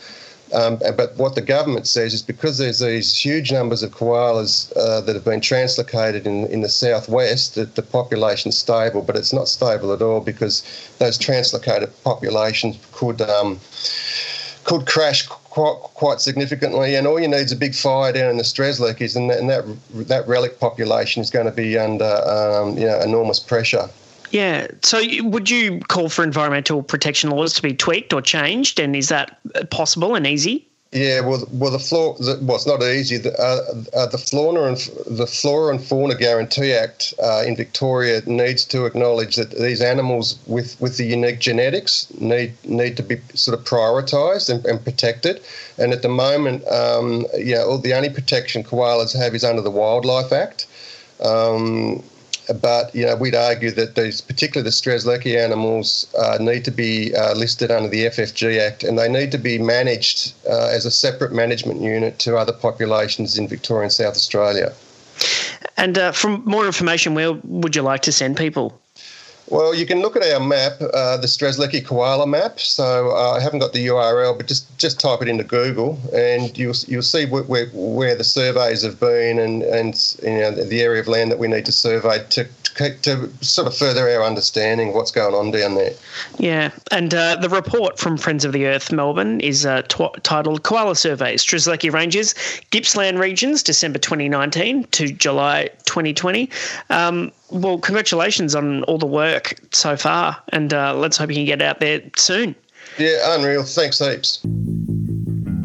Um, but what the government says is because there's these huge numbers of koalas uh, that have been translocated in, in the southwest, that the population's stable, but it's not stable at all because those translocated populations could um, could crash quite, quite significantly. And all you need is a big fire down in the Strzelecki's, and that, and that that relic population is going to be under um, you know enormous pressure. Yeah. So, would you call for environmental protection laws to be tweaked or changed? And is that possible and easy? Yeah, well, well, the floor, the, well, it's not easy. The, uh, uh, the Flora and the Flora and Fauna Guarantee Act uh, in Victoria needs to acknowledge that these animals with, with the unique genetics need need to be sort of prioritised and, and, protected. And at the moment, um, know, the only protection koalas have is under the Wildlife Act. Um, but you know, we'd argue that these, particularly the Strzelecki animals, uh, need to be uh, listed under the FFG Act, and they need to be managed uh, as a separate management unit to other populations in Victoria and South Australia. And uh, for more information, where would you like to send people? Well, you can look at our map, uh, the Strzelecki koala map. So uh, I haven't got the URL, but just just type it into Google, and you'll you'll see where, where, where the surveys have been and and you know, the area of land that we need to survey to, to, to sort of further our understanding of what's going on down there. Yeah, and uh, the report from Friends of the Earth Melbourne is uh, tw- titled "Koala Surveys: Strzelecki Ranges, Gippsland Regions, December 2019 to July 2020." Um, well, congratulations on all the work so far, and uh, let's hope you can get out there soon. Yeah, unreal. Thanks heaps.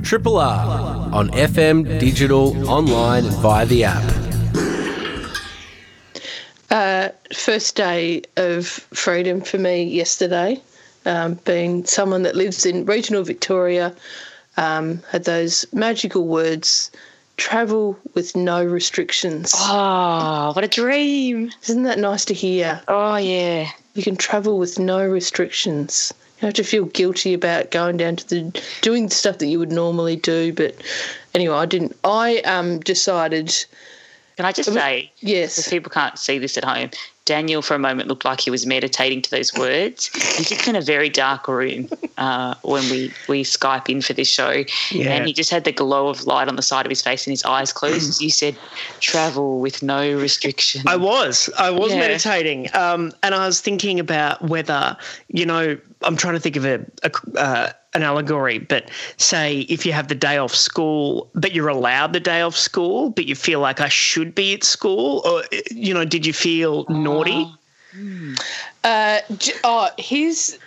Triple R on FM, digital, online, and via the app. Uh, first day of freedom for me yesterday, um, being someone that lives in regional Victoria, um, had those magical words travel with no restrictions. Oh, what a dream. Isn't that nice to hear? Oh, yeah. You can travel with no restrictions. You don't have to feel guilty about going down to the doing the stuff that you would normally do. But anyway, I didn't. I um decided. Can I just say, yes, if people can't see this at home, Daniel for a moment looked like he was meditating to those words. He sits in a very dark room uh, when we, we Skype in for this show. Yeah. And he just had the glow of light on the side of his face and his eyes closed. <clears throat> you said, travel with no restriction. I was. I was yeah. meditating. Um, and I was thinking about whether, you know, I'm trying to think of a, a uh, an allegory, but say if you have the day off school, but you're allowed the day off school, but you feel like I should be at school, or you know, did you feel naughty? Uh, oh, his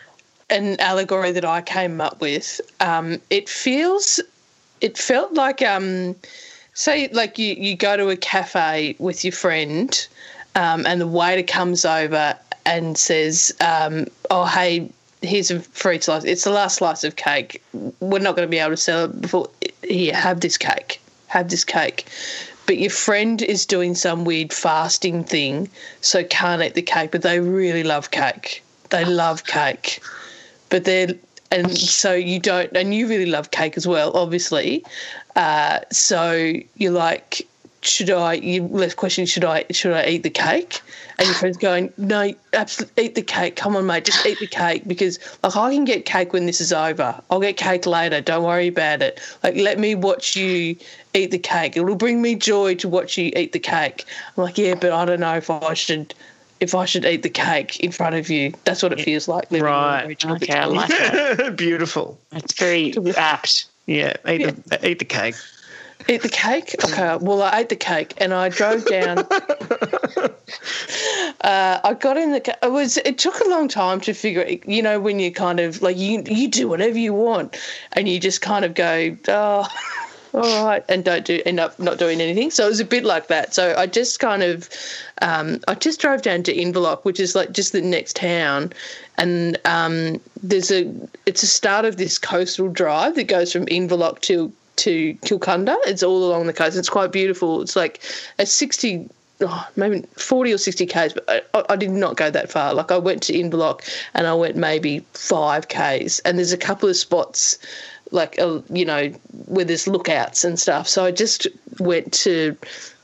an allegory that I came up with. Um, it feels, it felt like, um, say, like you you go to a cafe with your friend, um, and the waiter comes over and says, um, "Oh, hey." Here's a free slice. It's the last slice of cake. We're not going to be able to sell it before. Here, have this cake. Have this cake but your friend is doing some weird fasting thing, so can't eat the cake, but they really love cake. They love cake, but they're and so you don't, and you really love cake as well, obviously. Uh, so you're like, should I? You left question, should I? Should I eat the cake? And your friend's going, no, absolutely, eat the cake. Come on, mate, just eat the cake because like I can get cake when this is over. I'll get cake later. Don't worry about it. Like let me watch you eat the cake. It'll bring me joy to watch you eat the cake. I'm like, yeah, but I don't know if I should if I should eat the cake in front of you. That's what it feels like. living Right. very Okay, I like that. <laughs> Beautiful. It's very <laughs> apt. Yeah, eat the eat the cake. Eat the cake? Okay. Well, I ate the cake and I drove down. <laughs> uh, I got in the. ca- It was. It took a long time to figure. it- You know, when you kind of like you you do whatever you want, and you just kind of go, oh, <laughs> all right, and don't do end up not doing anything. So it was a bit like that. So I just kind of, um, I just drove down to Inverloch, which is like just the next town, and um, there's a. It's a start of this coastal drive that goes from Inverloch to to Kilcunda. It's all along the coast. It's quite beautiful. It's like a 60, oh, maybe 40 or 60 Ks, but I, I did not go that far. Like I went to Inverloch and I went maybe 5 Ks. And there's a couple of spots, like, uh, you know, where there's lookouts and stuff. So I just went to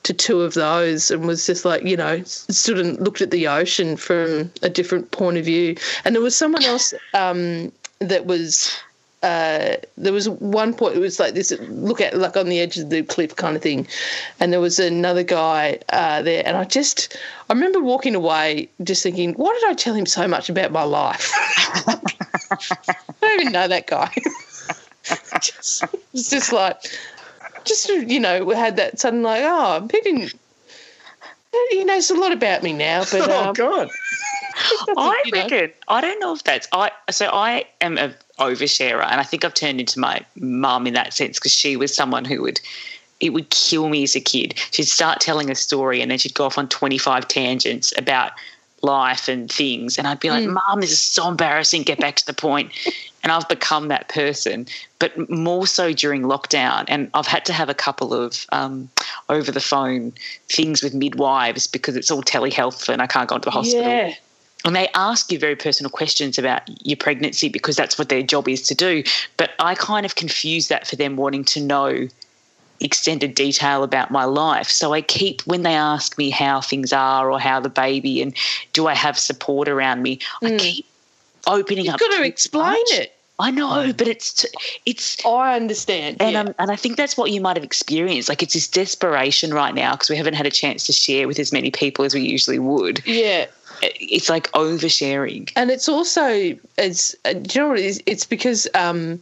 to two of those and was just like, you know, stood and looked at the ocean from a different point of view. And there was someone else um, that was uh, there was one point it was like this look at like on the edge of the cliff kind of thing and there was another guy uh, there and i just i remember walking away just thinking why did i tell him so much about my life <laughs> i don't even know that guy <laughs> just, it's just like just you know we had that sudden like oh he didn't he knows a lot about me now but <laughs> Oh um, God. I you know. reckon. I don't know if that's I. So I am a oversharer, and I think I've turned into my mum in that sense because she was someone who would. It would kill me as a kid. She'd start telling a story, and then she'd go off on twenty five tangents about life and things, and I'd be like, "Mum, this is so embarrassing. Get back to the point." <laughs> And I've become that person, but more so during lockdown. And I've had to have a couple of um, over the phone things with midwives because it's all telehealth and I can't go into the hospital yeah and they ask you very personal questions about your pregnancy because that's what their job is to do. But I kind of confuse that for them wanting to know extended detail about my life. So I keep, when they ask me how things are or how the baby and do I have support around me, I keep opening up. you've up. got to explain much. it I know, but it's t- it's i understand and yeah. um, and I think that's what you might have experienced. Like it's this desperation right now because we haven't had a chance to share with as many people as we usually would. yeah It's like oversharing. and it's also it's uh, you know it is? It's because um,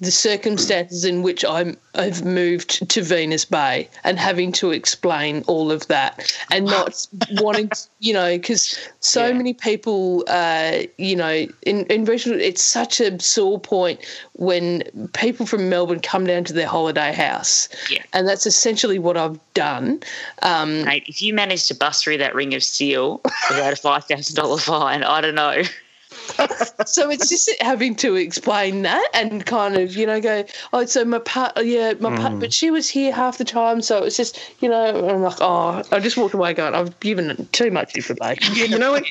the circumstances in which I'm I've moved to Venus Bay and having to explain all of that and <laughs> not wanting to, you know because so Yeah. many people uh, you know in in regional it's such a sore point when people from Melbourne come down to their holiday house Yeah. and that's essentially what I've done um, Mate, if you manage to bust through that ring of steel <laughs> without a five thousand dollar fine, I don't know. <laughs> so it's just having to explain that and kind of you know go oh so my part yeah my part but she was here half the time so it was just you know I'm like oh I just walked away going I've given too much information. You, you know when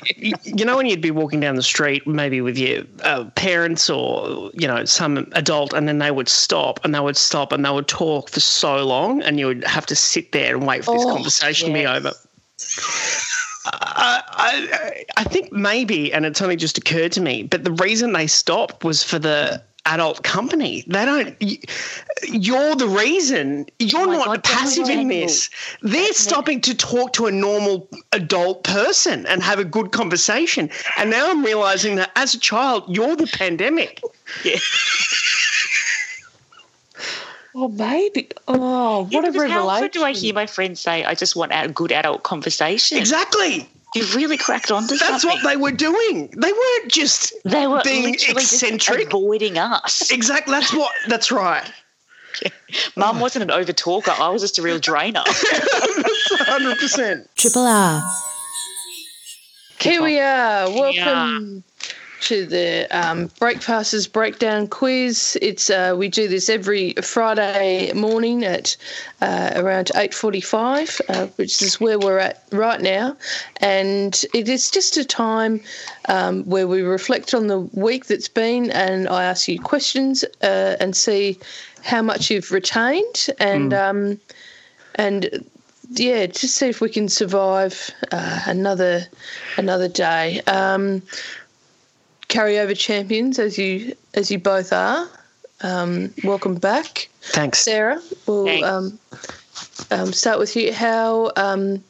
you know when you'd be walking down the street, maybe with your uh, parents or you know some adult, and then they would stop and they would stop and they would talk for so long, and you would have to sit there and wait for this Oh, conversation to be over. I, I, I think maybe, and it's only just occurred to me, but the reason they stopped was for the adult company. They don't. You're the reason. You're my not God, passive in this. They're stopping to talk to a normal adult person and have a good conversation. And now I'm realizing that as a child, you're the pandemic. <laughs> oh maybe oh what Yeah, a because how often do I hear my friends say, "I just want a good adult conversation"? Exactly. You've really cracked onto That's something. That's what they were doing. They weren't just They were being literally just eccentric. avoiding us. Exactly. That's what. That's right. <laughs> Mum wasn't an over talker. I was just a real drainer. <laughs> Hundred percent. Triple R. Here we are. Welcome to the um, Breakfasters Breakdown Quiz. It's uh, we do this every Friday morning at uh, around eight forty-five, uh, which is where we're at right now, and it is just a time um, where we reflect on the week that's been, and I ask you questions uh, and see how much you've retained, and um, and yeah, just see if we can survive uh, another another day. Um, carryover champions, as you as you both are. Um, welcome back, Thanks. Sarah. We'll Thanks. um, um, start with you. How um,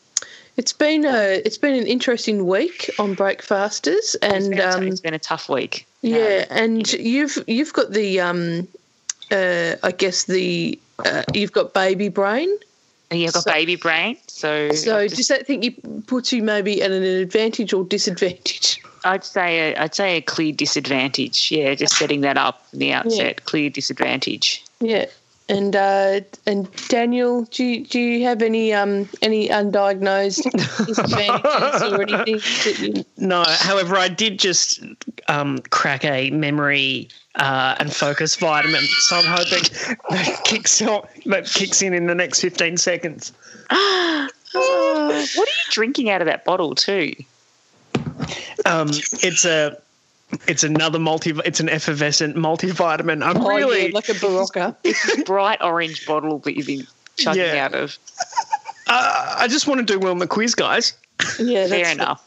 it's been a it's been an interesting week on Breakfasters, It's and been, a, um, it's been a tough week. yeah, and you've you've got the um, uh, I guess the uh, you've got baby brain. And you've got So- baby brain. So, So just- does that think you puts you maybe at an advantage or disadvantage? <laughs> I'd say a, I'd say a clear disadvantage. Yeah, just setting that up from the outset. Clear disadvantage. Yeah. And uh, and Daniel, do you, do you have any um any undiagnosed disadvantages or anything that you <laughs> No, however, I did just um, crack a memory uh, and focus vitamin, so I'm hoping that kicks out, that kicks in in the next 15 seconds. <gasps> what are you drinking out of that bottle too? Um, it's a it's another multi it's an effervescent multivitamin. I'm Oh, really yeah, like a Berocca. It's a bright orange bottle that you've been chugging Yeah. out of. uh, I just want to do well in the quiz, guys. Yeah, Fair that's enough.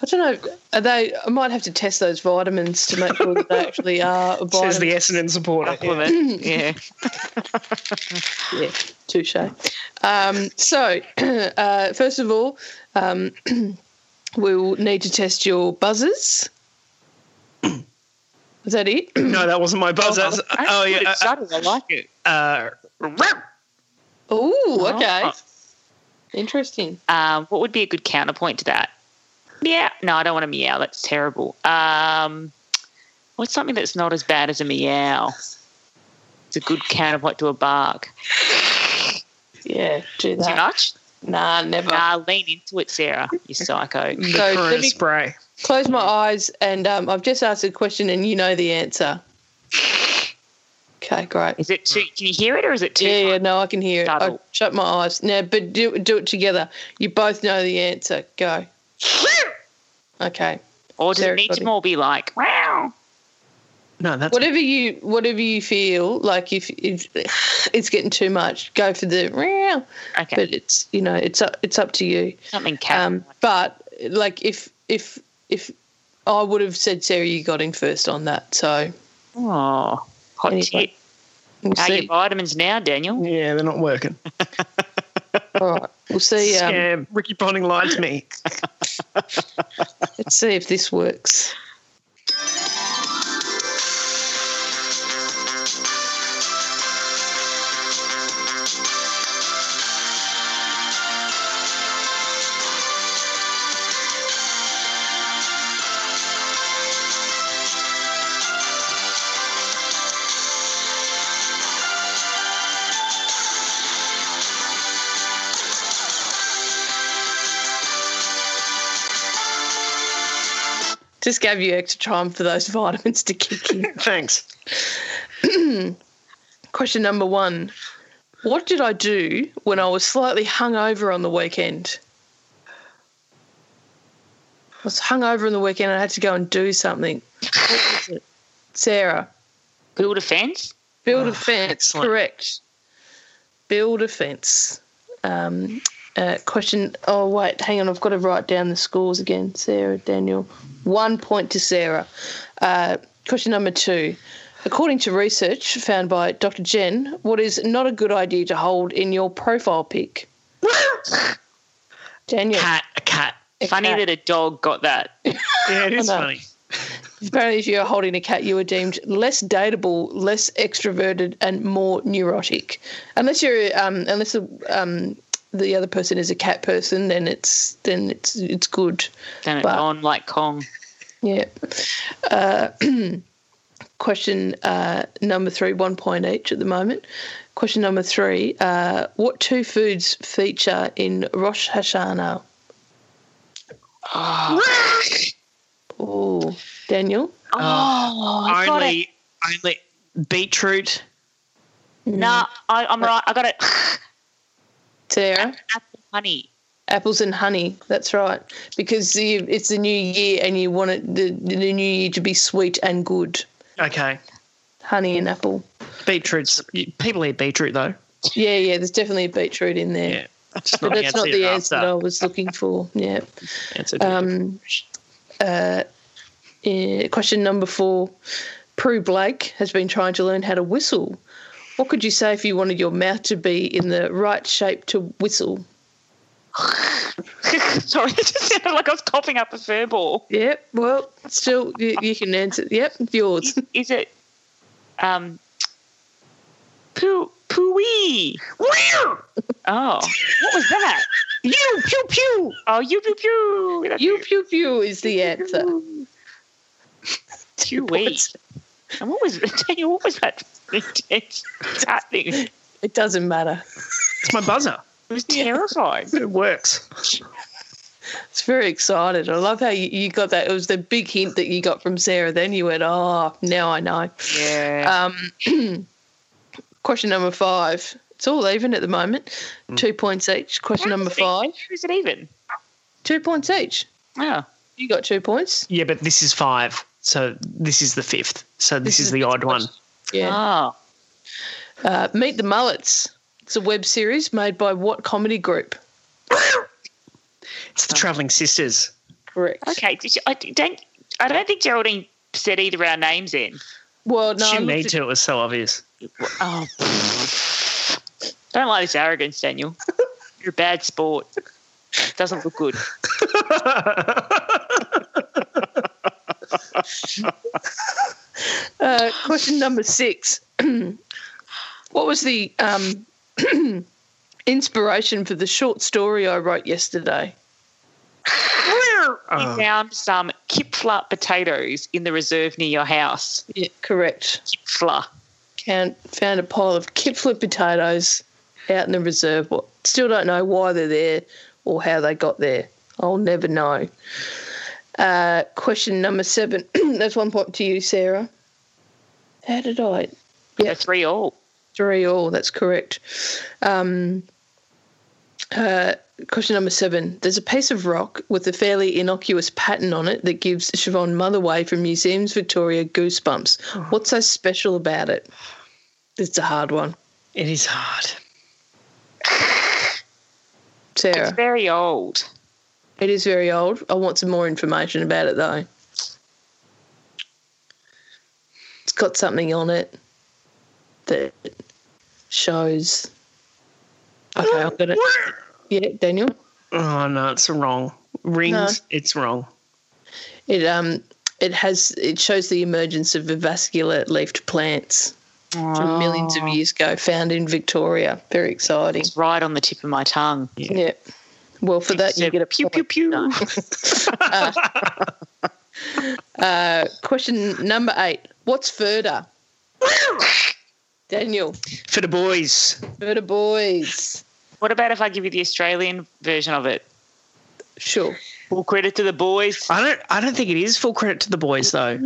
I don't know. Are they? I might have to test those vitamins to make sure that they actually are a <laughs> vitamin. Says the Essendon supporter. Supplement. yeah. <laughs> <laughs> Yeah, touche. Um, so, <clears throat> uh, first of all, um, <clears throat> we'll need to test your buzzers. <clears throat> Is that it? <clears throat> No, that wasn't my buzzer. That's oh yeah. It's subtle. I like it. Uh, Oh, okay. Oh. Interesting. Um, what would be a good counterpoint to that? Yeah. No, I don't want a meow. That's terrible. Um, what's something that's not as bad as a meow? It's a good counterpoint to a bark. Yeah, do Too that. much? Nah, never. Nah, lean into it, Sarah. You psycho. the <laughs> So, let me- spray. Close my eyes, and um, I've just asked a question, and you know the answer. Okay, great. Is it too? Can you hear it, or is it too? Yeah, yeah, no, I can hear it. I shut my eyes. No, but do do it together. You both know the answer. Go. <laughs> Okay. Or does Sarah, it need got to it. more be like wow? No, that's Whatever you whatever you feel like if, if it's getting too much, go for the meow. Okay, But it's you know it's up it's up to you. something cat. Um, but like if if if I would have said Sarah, you got in first on that. So oh, hot anyway, tip. we'll How are see. your vitamins now, Daniel? yeah, they're not working. <laughs> All right, we'll see. Um, Scam. Ricky Ponting lied to me. <laughs> let's see if this works. Gave you extra time for those vitamins to kick in. <laughs> Thanks. <clears throat> Question number one What did I do when I was slightly hungover on the weekend? I was hungover on the weekend and I had to go and do something. What was <sighs> it? Sarah, Build a fence. build a Oh, fence. excellent. Correct. Build a fence. Um, uh, question. Oh, wait, hang on. I've got to write down the scores again. Sarah, Daniel. One point to Sarah. Uh, question number two. According to research found by Dr. Jen, what is not a good idea to hold in your profile pic? <laughs> Daniel. Cat, a cat. a Funny cat. that a dog got that. Yeah, it is <laughs> funny. Apparently, if you're holding a cat, you are deemed less dateable, less extroverted, and more neurotic. Unless you're, um, unless the um, the other person is a cat person, then it's then it's it's good. Then it's But- on like Kong. Yeah. Uh, <clears throat> question uh, number three, one point each at the moment. Question number three: uh, What two foods feature in Rosh Hashanah? Oh, Daniel. Oh, I got it. only, only beetroot. Nah, I'm right. I got it. <laughs> Sarah. Apple honey. Apples and honey. That's right. Because it's the new year, and you want it the, the new year to be sweet and good. Okay, Honey and apple. beetroots. People eat beetroot though. Yeah, yeah. There's definitely a beetroot in there. Yeah, that's But that's not the you're answer that I was looking for. Yeah. <laughs> Answer. Um, uh, eh, question number four. Prue Blake has been trying to learn how to whistle. What could you say if you wanted your mouth to be in the right shape to whistle? <laughs> Sorry, it just sounded like I was coughing up a fur ball. Yep. Well, still, you, you can answer. Yep, yours. Is, is it um poo pooey? oh, what was that? You pew pew. Oh, you pew pew. That's You pew pew is the answer. Pooey. And what was <laughs> Daniel? What was that? intense that thing? It It doesn't matter. it's my buzzer. It was terrifying. It works. It's very excited. I love how you, you got that. It was the big hint that you got from Sarah. Then you went, oh, now I know. Yeah. Um, <clears throat> question number five. It's all even at the moment. Two points each. Question number five. Is it even? Two points each. Oh. You got two points. Yeah, but this is five, so this is the fifth. So this, This is, is the the odd one. question. Yeah. Oh. Uh, Meet the Mullets. It's a web series made by what comedy group? It's the Travelling Sisters. Correct. Okay. Did you, I don't. I don't think Geraldine said either our names in. Well, no, she I didn't need to. It was so obvious. Oh. Don't like this arrogance, Daniel. You're a bad sport. Doesn't look good. <laughs> Uh, question number six. <clears throat> what was the um, <clears throat> inspiration for the short story I wrote yesterday? <laughs> You Oh. found some Kipfler potatoes in the reserve near your house. Yeah, correct. Kipfler. Found, found a pile of Kipfler potatoes out in the reserve. Still don't know why they're there or how they got there. I'll never know. Uh, question number seven. <clears throat> That's one point to you, Sarah. How did I? Yeah. Three all. Three all. That's correct. Um, uh, question number seven. There's a piece of rock with a fairly innocuous pattern on it that gives Siobhan Motherway from Museums Victoria goosebumps. What's so special about it? It's a hard one. It is hard. Sarah. It's very old. It is very old. I want some more information about it though. It's got something on it that shows. Okay, I'm gonna. Yeah, Daniel. Oh no, it's wrong. Rings. No. It's wrong. It um it has it shows the emergence of avascular leafed plants from millions of years ago, found in Victoria. Very exciting. It's right on the tip of my tongue. Yeah. Well, for that you So, get a pew pew point. pew. No. <laughs> uh, uh, question number eight. What's further? Daniel, For the boys. For the boys. What about if I give you the Australian version of it? Sure. Full credit to the boys. I don't. I don't think it is full credit to the boys though,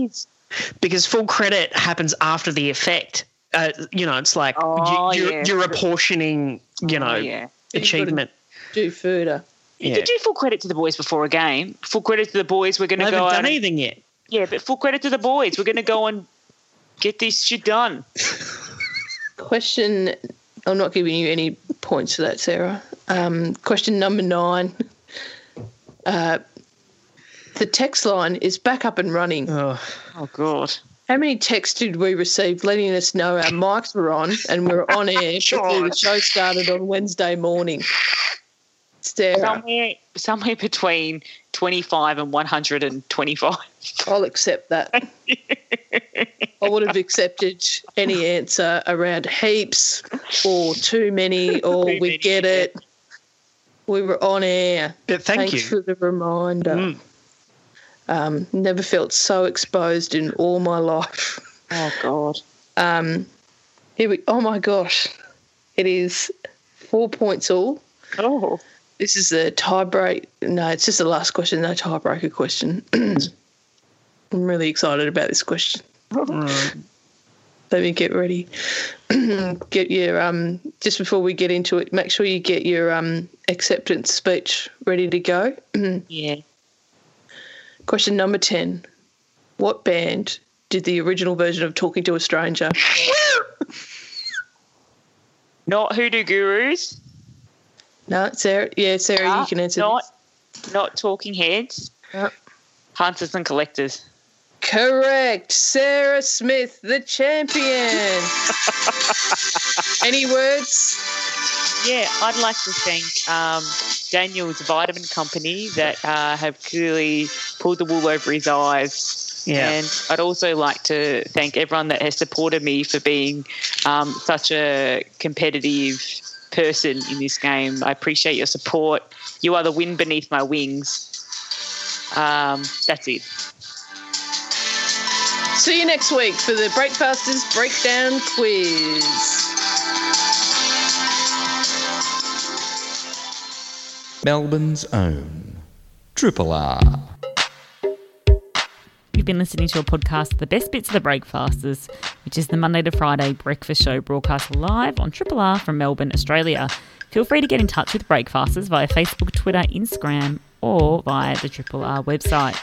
because full credit happens after the effect. Uh, you know, it's like Oh, you, you're, yeah. you're apportioning. You know, Oh, yeah. achievement. Do further. You Yeah. could do full credit to the boys before a game. Full credit to the boys. We're going I to haven't go done out. and- anything yet. yeah, but full credit to the boys. We're going to go and get this shit done. <laughs> Question. I'm not giving you any points for that, Sarah. Um, question number nine. Uh, the text line is back up and running. Oh, Oh God. How many texts did we receive letting us know our mics were on and we're on air <laughs> before the show started on Wednesday morning? Sarah, Somewhere, somewhere between twenty-five and one hundred and twenty-five. I'll accept that. <laughs> I would have accepted any answer around heaps or too many <laughs> or Too we many, get yeah. it. We were on air. Yeah, thank Thanks you. for the reminder. Mm. Um, never felt so exposed in all my life. Oh God. Um, here we. Oh my gosh, it is four points all. Oh. This is a tiebreak. No, it's just the last question. No tiebreaker question. <clears throat> I'm really excited about this question. Let me get ready. <clears throat> get your um just before we get into it, make sure you get your um acceptance speech ready to go. <clears throat> Yeah. Question number 10. What band did the original version of Talking to a Stranger? <laughs> Not Hoodoo Gurus. No, Sarah. Yeah, Sarah, you can answer. Not, this. not Talking Heads. Hunters and Collectors. Correct. Sarah Smith, the champion. <laughs> Any words? Yeah, I'd like to thank um, Daniel's Vitamin Company that uh, have clearly pulled the wool over his eyes. Yeah. And I'd also like to thank everyone that has supported me for being um, such a competitive person in this game. I appreciate your support. You are the wind beneath my wings. Um, that's it. See you next week for the Breakfasters Breakdown Quiz. Melbourne's own Triple R. You've been listening to a podcast the best bits of the Breakfasters, which is the Monday to Friday breakfast show broadcast live on Triple R from Melbourne, Australia. Feel free to get in touch with Breakfasters via Facebook, Twitter, Instagram, or via the Triple R website.